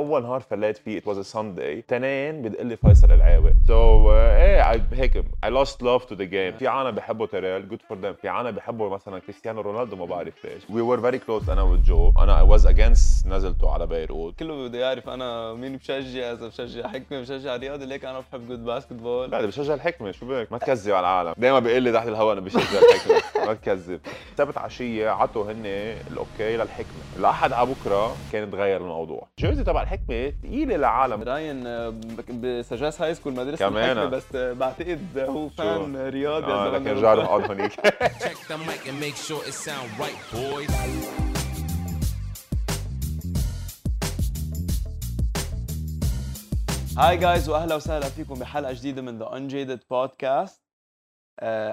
أول نهار فليت فيه ات واز ا سانداي تنين بدق لي فيصل العاوي سو so, uh, إيه I- هيك اي لوست لاف تو ذا جيم في عالم بيحبوا تيريل جود فور ذم في عالم بيحبوا مثلا كريستيانو رونالدو ما بعرف ليش وي ور فيري كلوز أنا وجو. أنا واز اجينست نزلته على بيروت. كله بده يعرف أنا مين بشجع إذا بشجع حكمة بشجع رياضي ليك أنا بحب جود باسكت بول لا بشجع الحكمة شو بك ما تكذب على العالم. دائما بيقول لي تحت الهواء أنا بشجع الحكمة. ما تكذب. سبت عشية عطوا هن الاوكي للحكمة. الاحد على بكرة كان تغير الموضوع. جيرزي تبع الحكمه ثقيله للعالم راين آه، بسجاس هاي سكول مدرسة كمان. بس آه، بعتقد هو فان رياضي آه لكن بدنا رجع نقول. اقعد هونيك. هاي جايز وأهلا وسهلا فيكم بحلقة جديدة من ذا Unjaded بودكاست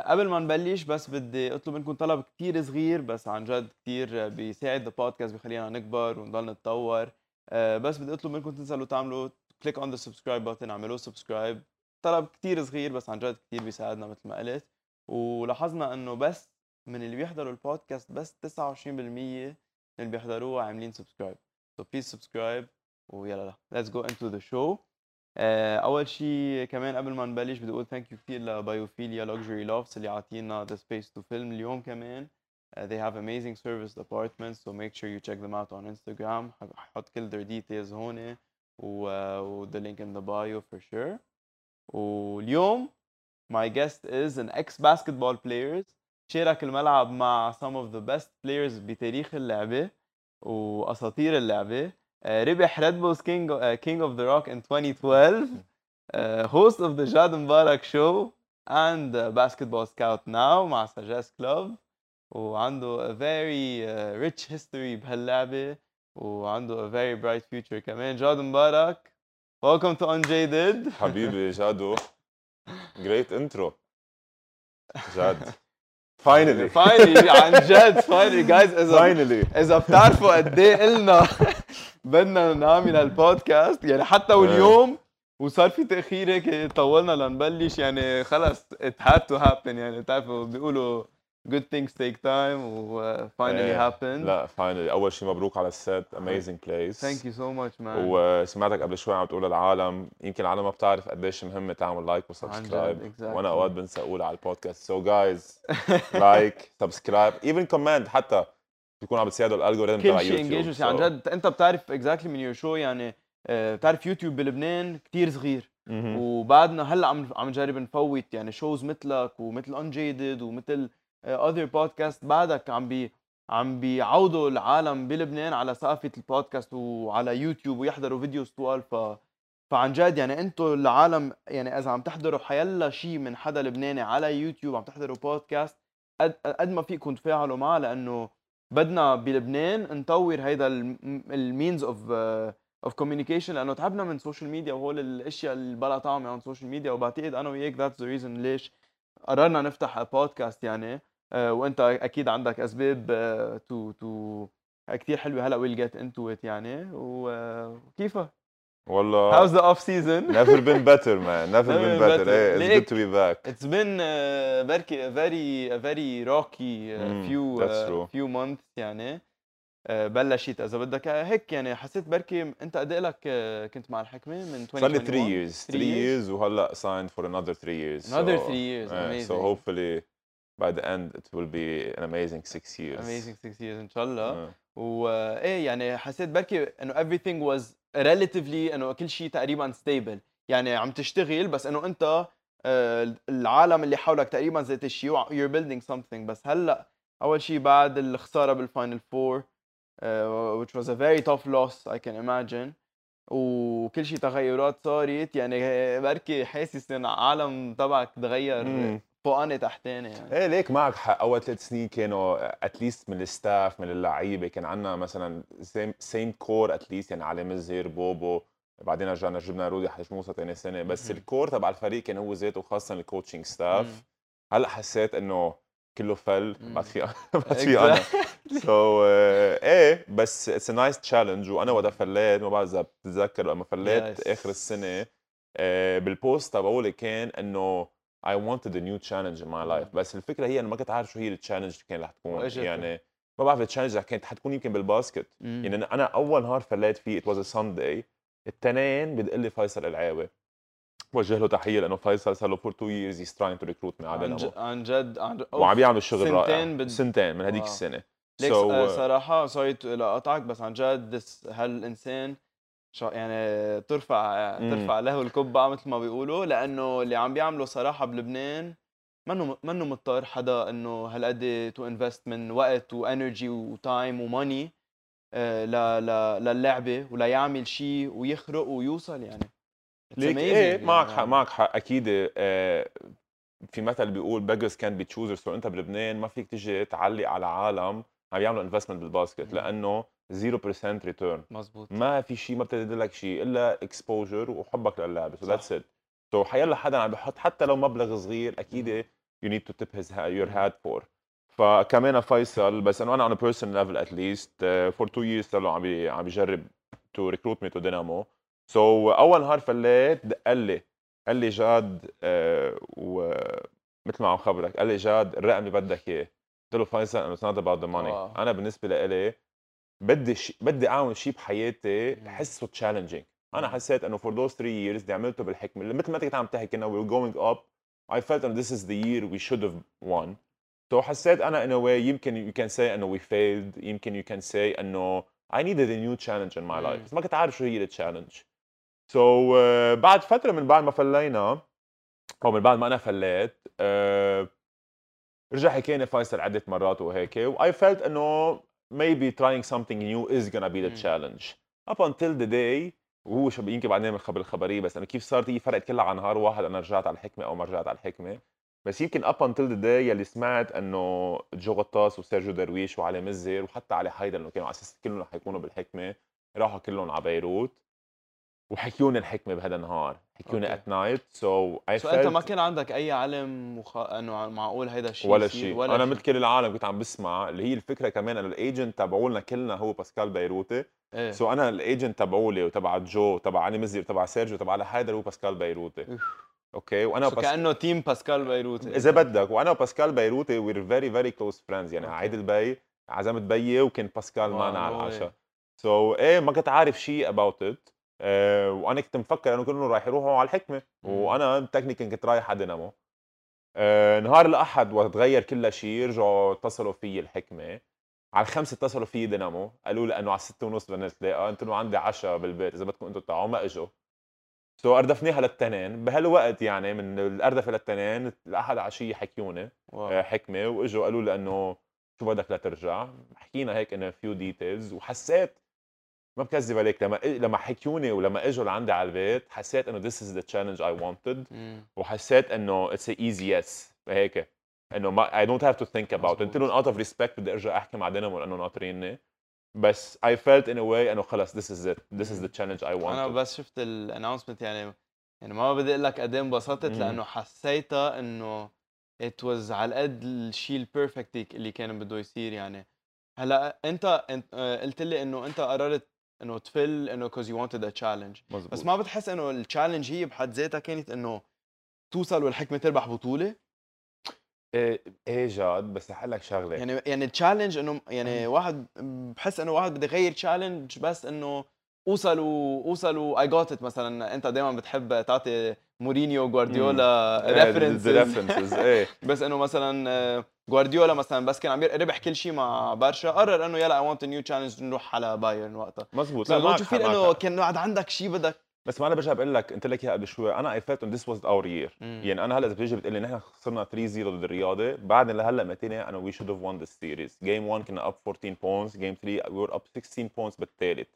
قبل ما نبلش بس بدي أطلب منكم طلب كتير صغير بس عن جد كتير بيساعد the podcast بيخلينا نكبر ونضل نتطور بس بدي اطلب منكم تنزلوا تعملوا click on the subscribe button اعملوا subscribe طلب كتير صغير بس عن جد كتير بيساعدنا مثل ما قلت. ولاحظنا إنه بس من اللي بيحضروا البودكاست بس 29% من اللي بيحضروه عاملين subscribe so please subscribe ويلا go into the show. آه، أول شيء كمان قبل ما نبلش بدي أقول thank you كثير ل Biophilia Luxury Lofts اللي عاطينا the space to film اليوم كمان. Uh, they have amazing service apartments so make sure you check them out on Instagram ححط كل their details هون و, و the link in the bio for sure واليوم my guest is an ex basketball players شارك الملعب مع some of the best players بتاريخ اللعبة وأساطير اللعبة آه، ربح ريد بولز كينج كينج اوف ذا روك in 2012 uh, host of the Jad Mbarak show and uh, basketball scout now مع سجاس كلوب وعنده a very uh, rich history بهاللعبة وعنده a very bright future كمان. جاد مبارك. Welcome to Unjaded حبيبي جادو. جريت انترو جاد. فاينلي finally. عن جد. Finally. Guys إذا فاينلي إذا بتعرفوا قد إيه قلنا بدنا نعمل البودكاست يعني حتى واليوم وصار في تاخير هيك طولنا لنبلش. يعني خلص it had to happen. يعني بتعرفوا بيقولوا good things take time و finally إيه. happened. لا finally أول شيء مبروك على ال set amazing place thank you so much man. وسمعتك قبل شوي عم تقول للعالم يمكن العالم ما بتعرف قديش مهم تعمل like و subscribe exactly. وأنا أوقات بنسى أقول على البودكاست. سو جايز like subscribe even comment حتى بيكون عم بتساعدوا ال algorithm تبع كل شيء يوتيوب يعني عن جد أنت بتعرف exactly من your show يعني آه، بتعرف يوتيوب بلبنان كتير صغير. وبعدنا هلأ عم عم نجرب نفوت يعني shows مثلك ومثل Unjaded ومثل other podcast بعدك عم بي عم بيعودوا العالم بلبنان على ثقافة البودكاست وعلى يوتيوب ويحضروا فيديوز طوال. ف فعن جد يعني أنتم العالم يعني إذا عم تحضروا حيلا شيء من حدا لبناني على يوتيوب عم تحضروا بودكاست قد ما فيكم تفاعلوا معه لأنه بدنا بلبنان نطور هيدا ال means of of communication لأنه تعبنا من ال social media وهول الأشياء اللي بلا طعمة عن ال social media وبعتقد أنا وياك that's the reason ليش قررنا نفتح بودكاست يعني. آه، آه، وأنت أكيد عندك أسباب to to كثير حلوة. هلا we'll get into it يعني. وكيفه والله how's the off season never been better man never been better إيه it's good to be back It's been بركي very very rocky few few month يعني. Uh, بلشت إذا بدك. Uh, هيك يعني حسيت بركي أنت قد إيه لك آه، كنت مع الحكمة من 2021 صار لي 3 years. 3 years وهلأ signed for another 3 years. Another 3 so, years. yeah, amazing. so hopefully by the end it will be an amazing 6 years. Amazing six years ان شاء الله آه. وإيه يعني حسيت بركي إنه everything was relatively إنه كل شيء تقريبا stable. يعني عم تشتغل بس إنه أنت آه، العالم اللي حولك تقريبا ذات الشيء you're building something. بس هلأ أول شيء بعد الخسارة بال final four uh, which was a very tough loss I can imagine. وكل شيء تغيرات صارت. يعني بركي حاسس إن العالم تبعك تغير. فوقاني تحتاني يعني إيه ليك معك حق أول ثلاث سنين كانوا at least من ال staff من اللعيبة كان عندنا مثلا same same core at least يعني علي مزهر بوبو بعدين رجعنا جبنا رودي حتى موسى ثاني سنة بس مهم. ال core تبع الفريق كان هو ذاته خاصه ال coaching staff. هلأ حسيت إنه كله فل. بعد في بعد في أنا. So إيه بس it's nice challenge وأنا وقتها فليت ما بعرف إذا بتتذكر لما فليت Yes. آخر السنة آه، بال post تبعولي كان إنه I wanted a new challenge in my life. بس الفكرة هي انه ما كنت عارف شو هي ال challenge اللي كان رح تكون. يعني ما بعرف ال challenge رح كانت حتكون يمكن بال basket. مم. يعني أنا أول نهار فليت فيه it was a Sunday. التنين بيدق لي فيصل العاوي وجه له تحية لأنه فيصل صار له for two years he's trying to recruit me عن, جد عن جد وعم بيعمل شغل رائع. سنتين بد... سنتين من هذيك واو. السنة. ليك So, so, uh, صراحة sorry لأقطعك بس عن جد شا يعني ترفع. ترفع له القبعة مثل ما بيقولوا لأنه اللي عم بيعمله صراحة بلبنان منه منه مضطر حدا إنه هالقد to invest من وقت و energy و time و money ل ل للعبة ولا يعمل شيء ويخرق ويوصل يعني ليك إيه يعني. معك حق معك حق أكيد آه، في مثل بيقول beggars can be choosers so أنت بلبنان ما فيك تجي تعلق على عالم عم يعملوا investment بال basket. لأنه 0% return مزبوط ما في شيء ما بتدي لك شيء إلا exposure وحبك للعبه so. that's it so حيلا حدا عم بحط حتى لو مبلغ صغير أكيد need to tip his ha- your hat for. فكمان فيصل بس انه أنا level at least uh, for two years صار له عم عم بيجرب to recruit me to Dynamo. So أول نهار فليت دق لي قال لي جاد uh, ومثل ما عم خبرك قال لي جاد الرقم اللي بدك إياه. قلت له فيصل انه it's not about the money واو. أنا بالنسبة لإلي بدي شي بدي أعمل شيء بحياتي مم. احسه challenging أنا. حسيت إنه for those three years اللي عملته بالحكمة مثل ما انت كنت عم تحكي we were going up I felt that this is the year we should have won so حسيت أنا in a way يمكن you can say إنه we failed يمكن you can say إنه I needed a new challenge in my مم. life بس ما كنت عارف شو هي التشالنج so uh, بعد فترة من بعد ما فلينا أو من بعد ما أنا فليت uh, رجع حكينا فيصل عدة مرات وهيك و I felt إنه maybe trying something new is gonna be the challenge. Up until the day وهو شو يمكن بعدين من الخبر الخبرية بس إنه كيف صارت هي فرقت كلها عن نهار واحد أنا رجعت على الحكمة أو ما رجعت على الحكمة. بس يمكن up until the day يلي سمعت إنه جو غطاس وسيرجيو درويش وعلي مزهر وحتى علي حيدر إنه كانوا على أساس كلهم رح يكونوا بالحكمة راحوا كلهم على بيروت. وحكيوني الحكمة بهذا النهار حكيوني okay. at night so إيه so أنت ما كان عندك أي علم مخ... إنه معقول هيدا الشيء ولا؟ شيء أنا مثل كل العالم كنت عم بسمع اللي هي الفكرة كمان إنه ال agent تبعولنا كلنا هو باسكال بيروتي إيه so أنا ال agent تبعولي وتبع جو وتبع علي مزهر وتبع سيرجيو وتبع حيدر هو باسكال بيروتي. okay وأنا وباس... كأنه team باسكال بيروت إذا بدك وأنا وباسكال بيروتي we're very very close friends يعني. عيد الأب عزمت بيي وكان باسكال معنا على. العشاء سو so, إيه ما كنت عارف شيء about it آه وأنا كنت مفكر إنه كلهم راح يروحوا على الحكمة مم. وأنا technically كنت رايح على دينامو. آه نهار الأحد وقت تغير كل شيء رجعوا اتصلوا في الحكمة. على الخمسة اتصلوا في دينامو قالوا لي إنه على الستة ونص بدنا نتلاقى. قلت لهم عندي عشاء بالبيت إذا بدكم أنتم تعوا ما إجوا. سو so أردفناها للتنين. بهالوقت يعني من الأردفة للتنين الأحد عشيه حكيوني واو. آه، حكمة وإجوا قالوا لي إنه شو بدك لترجع حكينا هيك انه few details وحسيت ما بكذب عليك لما لما حكيوني ولما إجوا لعندي على البيت حسيت إنه this is the challenge I wanted. وحسيت إنه it's a easy yes هيك إنه ما I don't have to think about. قلت لهم out of respect بدي أرجع أحكي مع دينامو لأنه ناطريني بس I felt in a way إنه خلص this is it this is the challenge I أنا wanted بس شفت الانونسمنت يعني يعني ما بدي أقول لك قد إيه انبسطت. لأنه حسيتها إنه it was على قد الشيء البيرفكت اللي كان بده يصير يعني هلأ أنت أنت آه، قلت لي إنه أنت قررت إنه تفل إنه because you wanted a challenge مزبوط. بس ما بتحس إنه التشالنج هي بحد ذاتها كانت إنه توصل والحكمة تربح بطولة؟ إيه إيه جاد بس رح لك شغلة. يعني يعني التشالنج إنه يعني واحد بحس إنه واحد بده يغير تشالنج بس إنه أوصل أوصل اي جوت ات مثلا. أنت دائما بتحب تعطي مورينيو جوارديولا ريفرنسز ريفرنسز إيه. بس إنه مثلا آه، جوارديولا مثلا بس كان عم ربح كل شيء مع برشا قرر إنه يلا اي ونت نيو تشالنج نروح على بايرن وقتها. مزبوط. لا حق، معك إنه. كان قاعد عندك شيء بدك. بس ما أنا برجع بقول لك قلت لك اياها قبل شوي أنا اي فيلت ان ذس واز اور يير. يعني أنا هلأ إذا بتيجي بتقول لي نحن خسرنا 3 0 ضد الرياضة بعد لهلأ متينا أنا وي شود هاف وون ذا سيريز جيم 1 كنا اب 14 بوينتس جيم 3 وي ور اب 16 بوينتس بالثالث.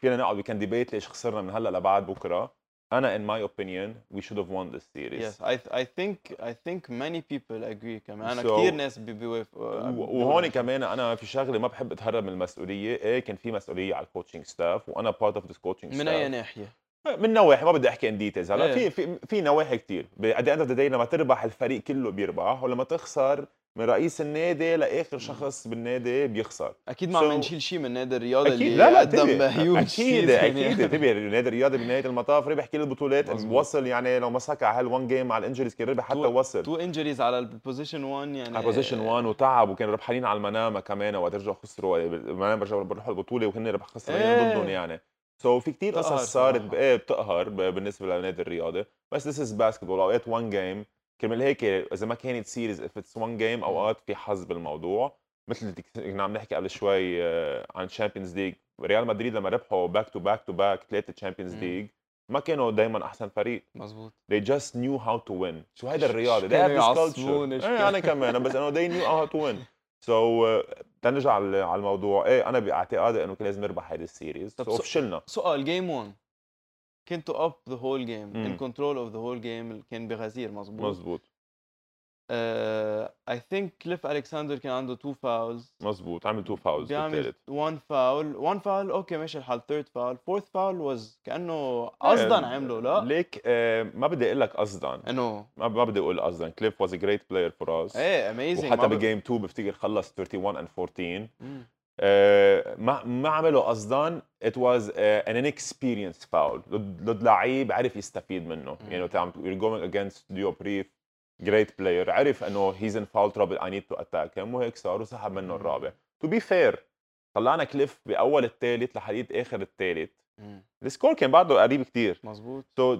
فينا نقعد وي كان ديبيت ليش خسرنا من هلأ لبعد بكرة. أنا in my opinion we should have won this series. Yes, I I think I think many people agree كمان. أنا So- كثير ناس بي- بيوافقوا وهون كمان أنا في شغله ما بحب أتهرب من المسؤولية. إيه كان في مسؤولية على الكوتشنج ستاف وأنا بارت اوف ذس كوتشنج من أي ناحية؟ من نواحي ما بدي أحكي ان ديتيلز هلا. إيه. في في في نواحي كثير ات اند اوف ذا لما تربح الفريق كله بيربح ولما تخسر من رئيس النادي لاخر شخص بالنادي بيخسر. أكيد ما عم So- نشيل شيء من نادي الرياضه أكيد اللي لا لا قدم هيوج أكيد أكيد انتبه النادي الرياضي بنهاية المطاف ربح كل البطولات. وصل يعني لو ما سكع هالون جيم مع الإنجريز كان ربح حتى تو- وصل. تو انجريز على البوزيشن 1 يعني على بوزيشن 1 وتعب وكانوا ربحانين على المنامة كمان وقت رجعوا خسروا المنامة رجعوا بيروحوا البطولة وهن ربح خسرانين إيه. ضدهم يعني. سو so في بتقهر قصص صارت إيه بتقهر بالنسبة لنادي الرياضه بس ذس از باسكتبول أوقات وان جيم كرمال هيك إذا ما كانت سيريز اف اتس وان جيم اوقات في حظ بالموضوع. مثل كنا عم نحكي قبل شوي آه، عن تشامبيونز ليج ريال مدريد لما ربحوا باك تو باك تو باك ثلاثة تشامبيونز. ليج ما كانوا دايما أحسن فريق. مزبوط they just knew how to win. شو هيدا الرياضة؟ They have this culture. إيه أنا كمان بس انه they knew how to win. So uh, تنرجع على الموضوع. إيه أنا بأعتقادي إنه كان لازم نربح هيدي السيريز. طب so سو- فشلنا سؤال جيم 1 كنتوا اب ذا هول جيم ان مم. كنترول اوف ذا هول جيم كان بغزير مزبوط مزبوط اي ثينك كليف الكساندر كان عنده تو فاولز مزبوط عمل تو فاولز بيعمل 1 فاول 1 فاول أوكي ماشي الحال. ثيرد فاول فورث فاول واز كأنه قصدا عمله لا. ليك آه ما بدي أقول لك قصدا. انه ما ما بدي أقول قصدا. كليف واز ا جريت بلاير فور اس إيه اميزنج وحتى بجيم 2 بفتكر خلص 31 and 14 مم. آه، ما ما عمله قصدا it was uh, an inexperienced foul. ضد لعيب عرف يستفيد منه. يعني وقت عم you're going against Diop great player. عرف إنه he's in foul trouble. I need to attack him. وهيك صار وسحب منه. الرابع. To be fair طلعنا كليف بأول الثالث لحديت آخر الثالث. السكور كان بعده قريب كتير. مزبوط so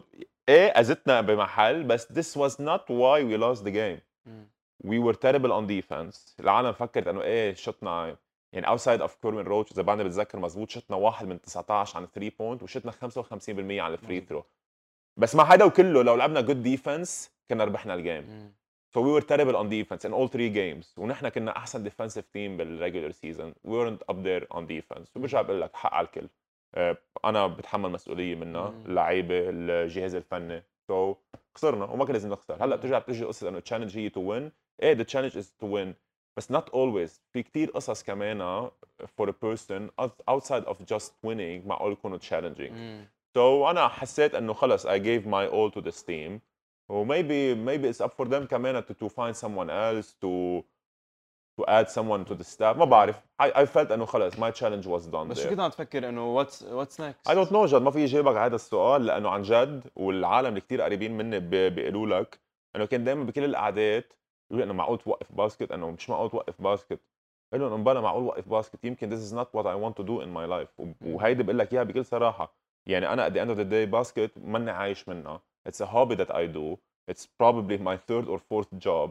إيه اذتنا بمحل بس this was not why we lost the game. مم. we were terrible on defense. العالم فكرت إنه إيه شطنا. يعني اوتسايد اوف كورمن روتش إذا بعدني بتذكر مزبوط شطنا واحد من 19 عن 3 بوينت وشطنا 55% على الفري. ثرو بس مع هذا وكله لو لعبنا جود ديفنس كنا ربحنا الجيم. So we were terrible on defense in all three games. ونحن كنا أحسن defensive team بالريجولر سيزون we weren't up there on defense. وبرجع بقول لك حق على الكل. آه، أنا بتحمل مسؤولية منها. اللعيبة الجهاز الفني. So خسرنا وما كان لازم نخسر. هلأ. بترجع بتجي قصة إنه التشالنج هي to win. إيه the challenge is to win. بس not always في كتير قصص كمان for a person outside of just winning معقول يكونوا challenging مم. So انا حسيت انه خلص I gave my all to this team و maybe maybe it's up for them كمان to, to find someone else to to add someone to the staff ما بعرف I, I felt انه خلص my challenge was done بس شو there. كنت عم تفكر انه واتس واتس نكست I don't know جد ما في جاوبك على هذا السؤال لانه عن جد والعالم اللي كثير قريبين مني ب- بيقولوا لك انه كان دائما بكل القعدات يقولوا انه معقول توقف باسكت انه مش معقول توقف باسكت قال لهم امبلا معقول وقف باسكت يمكن this is not what I want to do in my life وهيدي بقول لك اياها بكل صراحة يعني أنا at the end of the day باسكت ماني عايش منها it's a hobby that I do it's probably my third or fourth job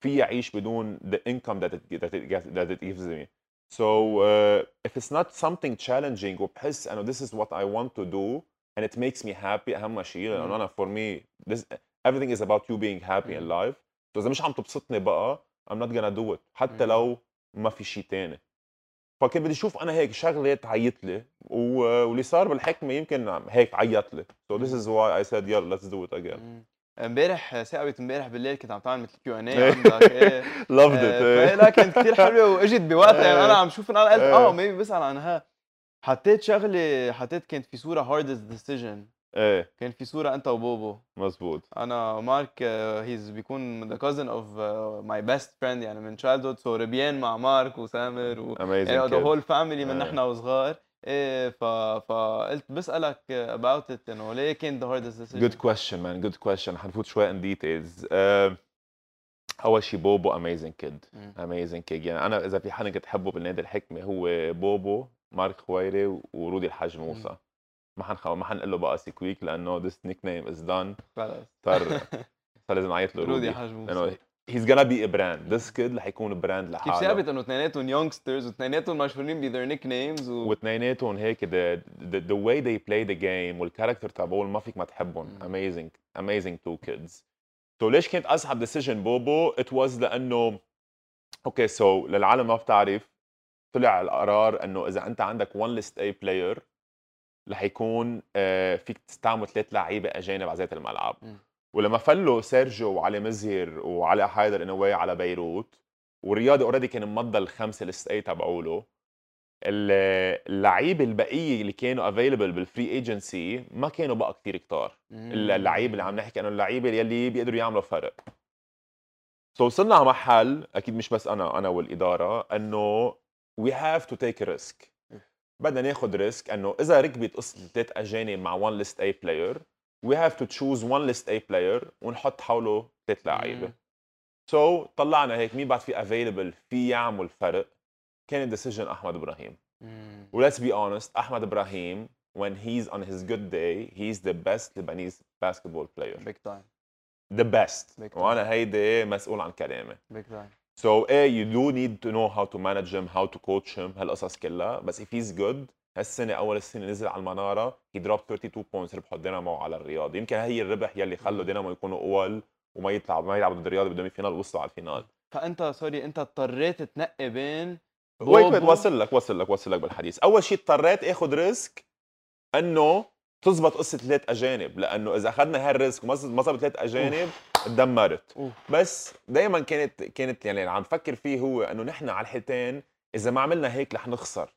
في اعيش بدون the income that it that it, gets- that it gives me so uh, if it's not something challenging وبحس انه this is what I want to do and it makes me happy اهم شيء لأنه. أنا for me this everything is about you being happy in مم. life إذا مش عم تبسطني بقى I'm not gonna do it حتى مم. لو ما في شيء تاني فكنت بدي أشوف أنا هيك شغله تعيط لي واللي صار بالحكمة يمكن هيك عيط لي so this is why I said يلا let's do it again مم. امبارح ثاقبت امبارح بالليل كنت عم تعمل مثل كيو ان اي إيه. عندك إيه loved it آه، إيه. فهي لا كانت كثير حلوة وإجت بوقتها يعني إيه. أنا عم شوف أنا قلت إيه. آه ميبي بسأل عنها حطيت شغلة حطيت كانت في صورة هاردست ديسيجن إيه. كان في صورة أنت وبوبو. مزبوط أنا مارك هيز بيكون ذا كازن اوف ماي بيست فريند يعني من تشايلد هود سو ريبيان مع مارك وسامر و يعني ذا. هول فاميلي من إيه. نحن وصغار. إيه ف فقلت بسألك اباوت ات انه ليه كان ذا هاردست ديسيجن Good question man. Good question. حنفوت شوي in details. uh, أول شيء بوبو amazing kid. مم. amazing kid. يعني أنا إذا في حدا كنت احبه بالنادي الحكمة هو بوبو مارك خويري ورودي الحاج موسى. ما حنخ... ما حنقول له بقى سيكويك لأنه this nickname is done. خلص صار صار لازم نعيط له رودي لأنه he's gonna be a brand. This kid رح يكون براند كيف لحاله. ثابت إنه اثنيناتهم يونغسترز واثنيناتهم مشهورين بذير نيك نيمز و... واثنيناتهم هيك the way they play the game والكاركتر تبعول ما فيك ما تحبهم. amazing. Amazing two kids. So ليش كانت أصعب ديسيجن بوبو؟ It was لأنه okay so للعالم ما بتعرف. طلع القرار إنه إذا أنت عندك one list A player رح يكون آه، فيك تستعمل ثلاث لعيبة أجانب على ذات الملعب. مم. ولما فلوا سيرجيو وعلي مزهر وعلي حيدر انه على بيروت والرياضي already كان مضى الخمسة list A تبعوله ال- اللعيبه البقية اللي كانوا available بال free agency ما كانوا بقى كثير كتار. اللعيبه اللي عم نحكي أنه اللعيبه يلي بيقدروا يعملوا فرق. so وصلنا على محل أكيد مش بس أنا أنا والإدارة أنه we have to take risk بدنا ناخذ risk إنه إذا ركبت قصة ثلاث أجانب مع one list A player we have to choose one list A player ونحط حوله ثلاث لعيبة. so so, طلعنا هيك مين بعد في available في يعمل فرق. كان ال decision أحمد إبراهيم. و let's be honest أحمد إبراهيم when he's on his good day he's the best Lebanese basketball player. big time the best. Big time. وأنا هيدي مسؤول عن كلامي. big time so إيه you do need to know how to manage him, how to coach him, هالقصص كلها، بس if he's good هالسنة أول السنة نزل على المنارة he dropped 32 points ربحوا الدينامو على الرياض، يمكن هي الربح يلي خلوا دينامو يكونوا أول وما يطلع ما يلعبوا ضد الرياض بدهم ال final ووصلوا على ال final. فأنت sorry أنت اضطريت تنقي بين wait wait. وصل لك وصل لك وصل لك بالحديث، أول شيء اضطريت آخذ risk إنه تزبط قصة ثلاث أجانب، لأنه إذا أخذنا هال risk وما ما زبط ثلاث أجانب. أوف. بس دائما كانت كانت يعني اللي عم فكر فيه هو إنه نحن على الحيتين إذا ما عملنا هيك رح نخسر.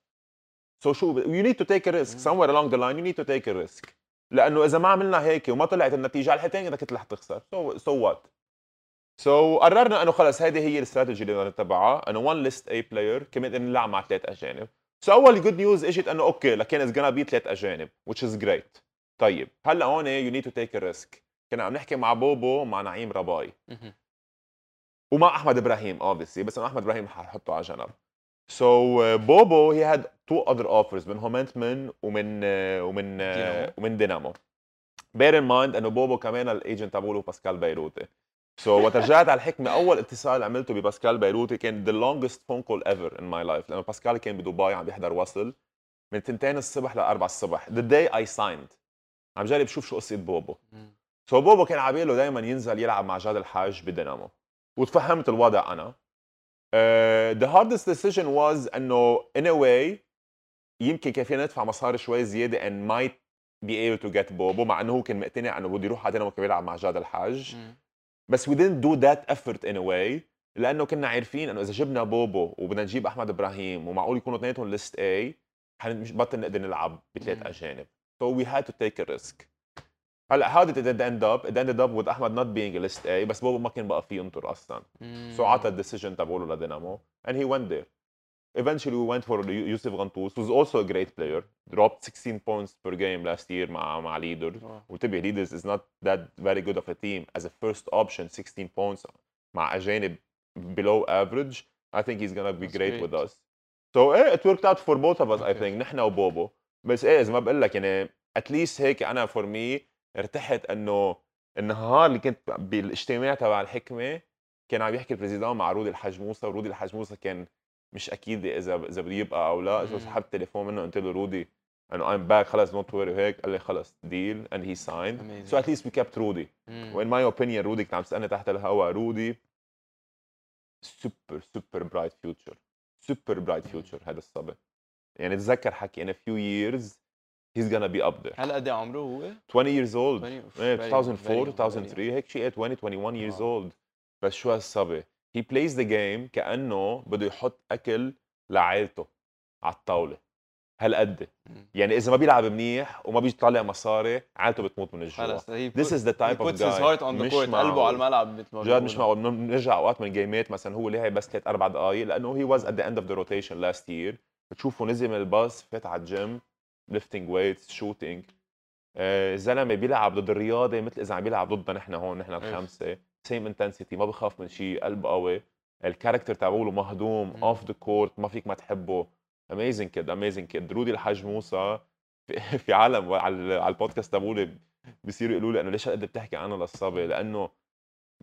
so so شو you need to take risk somewhere along the line you need to take a risk. لأنه إذا ما عملنا هيك وما طلعت النتيجة على الحيتين انت كنت رح تخسر. so so what so قررنا إنه خلص هذه هي الاستراتيجي اللي بدنا نتبعها. إنه one list A player كمان بدنا نلعب مع ثلاث أجانب. so so أول good news إجت إنه okay لكن is gonna be ثلاث أجانب which is great. طيب هلأ هون you need to take risk كنا عم نحكي مع بوبو ومع نعيم رباي ومع أحمد إبراهيم obviously بس أنا أحمد إبراهيم ححطه على جنب. so so, uh, بوبو he had two other offers من هومنتمن ومن uh, ومن uh. ومن دينامو bear in mind إنه بوبو كمان ال agent تبعه باسكال بيروتي. so so, وقت رجعت على الحكمة أول اتصال عملته بباسكال بيروتي كان the longest phone call ever in my life لأنه باسكال كان بدبي عم بيحضر وصل من تنتين الصبح ل 4 الصبح. The day I signed. عم جرب شوف شو قصة بوبو. so بوبو كان عباله دائما ينزل يلعب مع جاد الحاج بدينامو. وتفهمت الوضع أنا. uh, the hardest decision was إنه in a way يمكن كان فينا ندفع مصاري شوي زيادة and might be able to get بوبو مع إنه هو كان مقتنع إنه بده يروح على دينامو كمان يلعب مع جاد الحاج. بس we didn't do that effort in a way لأنه كنا عارفين إنه إذا جبنا بوبو وبدنا نجيب أحمد إبراهيم ومعقول يكونوا اثنيناتهم list A مش بطل نقدر نلعب بثلاث. أجانب. So we had to take a risk. هلا how did it end up? It ended up with احمد not being a list A بس بوبو ما كان بقى فيه ينطر اصلا so عطى الديسيجن تبعوله لدينامو and he went there eventually we went for Yusuf Gantus who's also a great player dropped 16 points per game last year مع مع leaders وانتبه leaders is not that very good of a team as a first option 16 points مع اجانب below average I think he's gonna be That's great, great. with us so eh, it worked out for both of us I Okay. think نحن وبوبو بس ايه زي ما بقول لك يعني at least هيك انا for me ارتحت إنه النهار اللي كنت بالاجتماع تبع الحكمة كان عم يحكي ال président مع رودي الحاج موسى ورودي الحاج موسى كان مش أكيد إذا إذا بده يبقى أو لا. سو مم. سحبت تليفون منه قلت له رودي انه I'm back خلص don't worry وهيك قال لي خلص deal he signed. Amazing. so at least we kept رودي. و in my opinion رودي كان عم تسالني تحت الهواء رودي super super bright future super bright future هذا الصبي. يعني تذكر حكي a few years he's gonna be up there. هلا قد إيه عمره هو؟ 20 years old. 20 إيه very- 2004 very- 2003 هيك شيء. 20 21 years wow. old. بس شو هالصبي؟ He plays the game كأنه بده يحط أكل لعائلته على الطاولة. هالقد. يعني إذا ما بيلعب منيح وما بيطلع مصاري عائلته بتموت من الجوع. خلص. This is the type of puts his guy. heart on the مش court. قلبه. على الملعب مثل ما جد مش. معقول. بنرجع أوقات من game ات مثلا. هو لعب بس ثلاث أربع دقائق لأنه هي was at the end of the rotation last year بتشوفه نزل من الباص فات على ال gym. lifting weights shooting الزلمة بيلعب ضد الرياضة مثل إذا عم بيلعب ضدنا نحن هون نحن الخمسة. same intensity ما بخاف من شيء قلب قوي. ال character تبعوله مهضوم. off the court ما فيك ما تحبه. amazing kid amazing kid رودي الحاج موسى في, في عالم على البودكاست تبعولي بيصيروا يقولوا لي إنه ليش هالقد بتحكي عنه للصبي؟ لأنه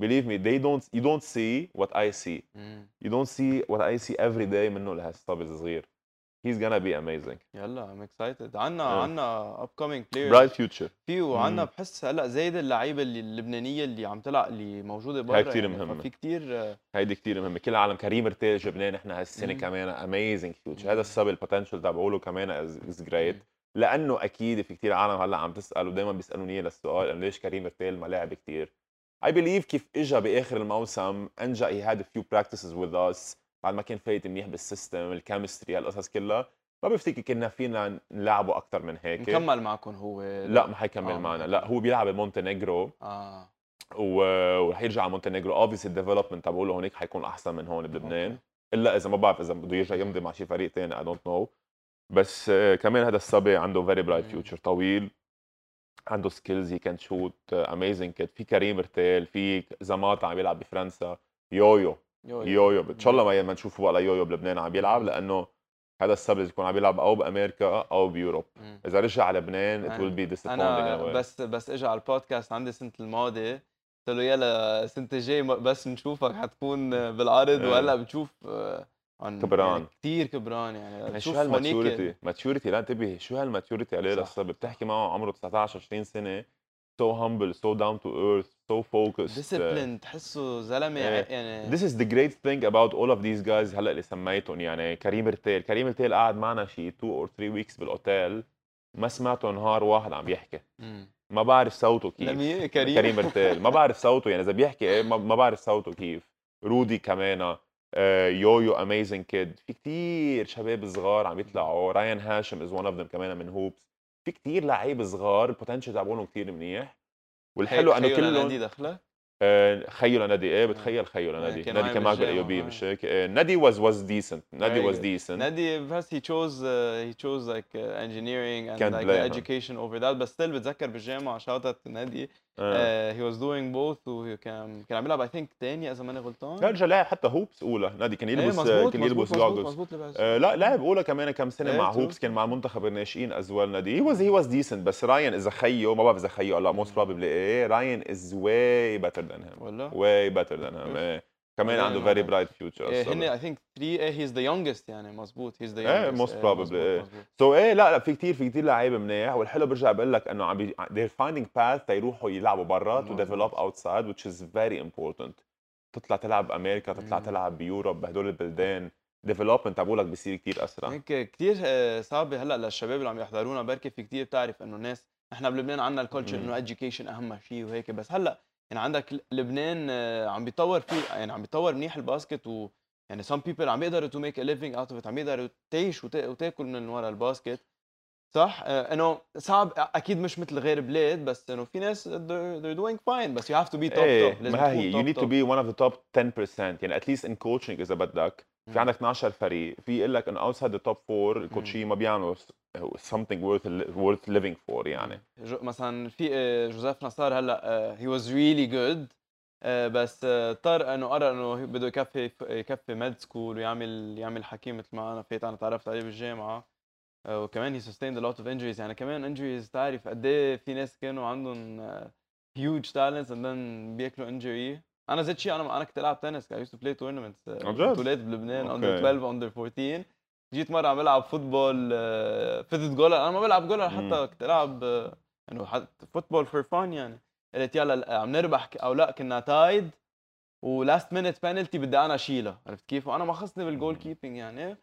believe me they don't you don't see what I see. مم. you don't see what I see every day منه لهالصبي الصغير. He's gonna be amazing يلا I'm excited عنا آه. عنا coming players bright future في وعنا مم. بحس هلا زايد اللعيبة اللي اللبنانية اللي عم تلعب اللي موجودة برا هاي كتير يعني مهمة. ففي كثير هيدي كتير مهمة كل العالم كريم ارتيل جبناه نحن هالسنة مم. كمان amazing future مم. هذا الصبي ال potential تبعوله كمان is great لأنه أكيد في كتير عالم هلا عم تسأل ودائما بيسألوني للسؤال إنه ليش كريم ارتيل ما لعب كتير I believe كيف اجى بآخر الموسم أنجا he had a few practices with us بعد ما كان فايت منيح بال system ال chemistry هالقصص كلها ما بفتكر كنا فينا نلعبه أكثر من هيك. مكمل معكم هو لا ما حيكمل آه، معنا. لا هو بيلعب بمونتينيجرو آه. ورح يرجع على مونتينيجرو obviously ال development تبعوله هونيك حيكون أحسن من هون بلبنان. إلا إذا ما بعرف إذا بده يرجع يمضي مع شي فريق ثاني I don't know بس آه، كمان هذا الصبي عنده very bright. future طويل. عنده skills he can shoot amazing kid في كريم ارتيل في زماتا عم يلعب بفرنسا. يويو يويو ان شاء الله ما ما نشوفه ولا يويو بلبنان عم يلعب لأنه هذا الصبي لازم يكون عم يلعب أو بأمريكا أو ب Europe مم. إذا رجع على لبنان will be disappointing أنا. بس بس اجى على البودكاست عندي السنة الماضيه قلت له يلا السنة الجاي بس نشوفك حتكون بالعرض إيه. وهلأ بتشوف آه، عن كبران. يعني كثير كبران يعني يعني شو هالماتيوريتي ماتيوريتي لا انتبه شو هالماتيوريتي عليه صح. الصبي بتحكي معه عمره 19 20 سنة so humble so down to earth so focused disciplined تحسه زلمة إيه. يعني This is the great thing about all of these guys هلأ اللي سميتهم يعني كريم رتيل كريم رتيل قعد معنا شي 2 or 3 weeks بالأوتيل ما سمعته نهار واحد عم يحكي. ما بعرف صوته كيف. كريم كريم. رتيل ما بعرف صوته يعني إذا بيحكي إيه ما, بعرف صوته كيف. رودي كمان آه، يويو amazing kid في كتير شباب صغار عم يطلعوا. رايان هاشم is one of them كمان من هوبس في كتير لعيب صغار البوتنشل تبعولهم كتير منيح والحلو أنه لنادي كلهم دخله آه، خيو لنادي إيه بتخيل خيو آه، لنادي كانوا نادي كان معك بالايوبي آه. مش هيك آه، نادي واز واز ديسنت نادي واز أيوة. ديسنت نادي بس like uh, engineering and Can't like blame him. education over that بس still بتذكر بالجامعة شاطت نادي he was doing both وكان كان عم يلعب I think تاني إذا ماني غلطان. لا رجع لاعب حتى هوبس أولى. نادي كان إيه، يلبس مزبوط، كان يلبس جوجلز. آه لا لعب أولى كمان كم سنة إيه، مع. هوبس كان مع منتخب الناشئين از ويل نادي. هي واز هي واز ديسنت بس راين اذا خيو ما بعرف إذا خيو لا موست بروبلي إيه راين از واي بيتر ذان هيم ولا واي بيتر ذان هيم إيه. كمان إيه، عنده very bright future إيه، هن I think three إيه he's the youngest يعني مزبوط the إيه، youngest most probably، إيه. مزبوط. so إيه لا لا في كتير في كتير لعيبة منيح والحلو برجع بقول لك إنه عم بي they're finding path تيروحوا يلعبوا برا مظبوط. develop outside which is very important تطلع تلعب بامريكا تطلع مم. تلعب ب Europe بهدول البلدان development تبعولك بصير كتير أسرع هيك كثير صعبة هلأ للشباب اللي عم يحضرونا بركي في كثير بتعرف إنه الناس نحن بلبنان عندنا ال culture. إنه education أهم شيء وهيك بس هلأ يعني عندك لبنان آه، عم بيطور فيه يعني عم بيطور منيح الباسكت و يعني some people عم يقدروا to make a living out of it عم يقدروا تعيش وتا- وتاكل من ورا الباسكت. صح؟ آه، إنه صعب أكيد مش مثل غير بلاد بس إنه في ناس they're, doing fine بس you have to be top إيه top لازم ما هي top you need to top. be one of the top 10% يعني at least in coaching إذا بدك. في. عندك 12 فريق في يقول لك انه outside the top 4 الكوتشي ما بيعملوا something worth worth living for يعني. مثلا في آه، جوزيف نصار هلأ he was really good بس آه، اضطر إنه قرر إنه بده يكفي يكفي med school ويعمل يعمل حكي مثل ما أنا فات أنا تعرفت عليه بالجامعة. آه، وكمان he sustained a lot of injuries يعني كمان injuries تعرف قد إيه في ناس كانوا عندهم huge talents and then بياكلوا injury أنا زدت شيء أنا أنا كنت ألعب تنس play tournaments عن جد؟ بطولات بلبنان. under 12 under 14 جيت مرة عم بلعب football آه، فتت جولر أنا ما بلعب جولر حتى. كنت ألعب آه، انه حتى football for fun يعني. قلت يلا لا، عم نربح أو لا كنا tied و last minute penalty بدي أنا أشيلها. عرفت كيف؟ وأنا ما خصني بال goalkeeping يعني.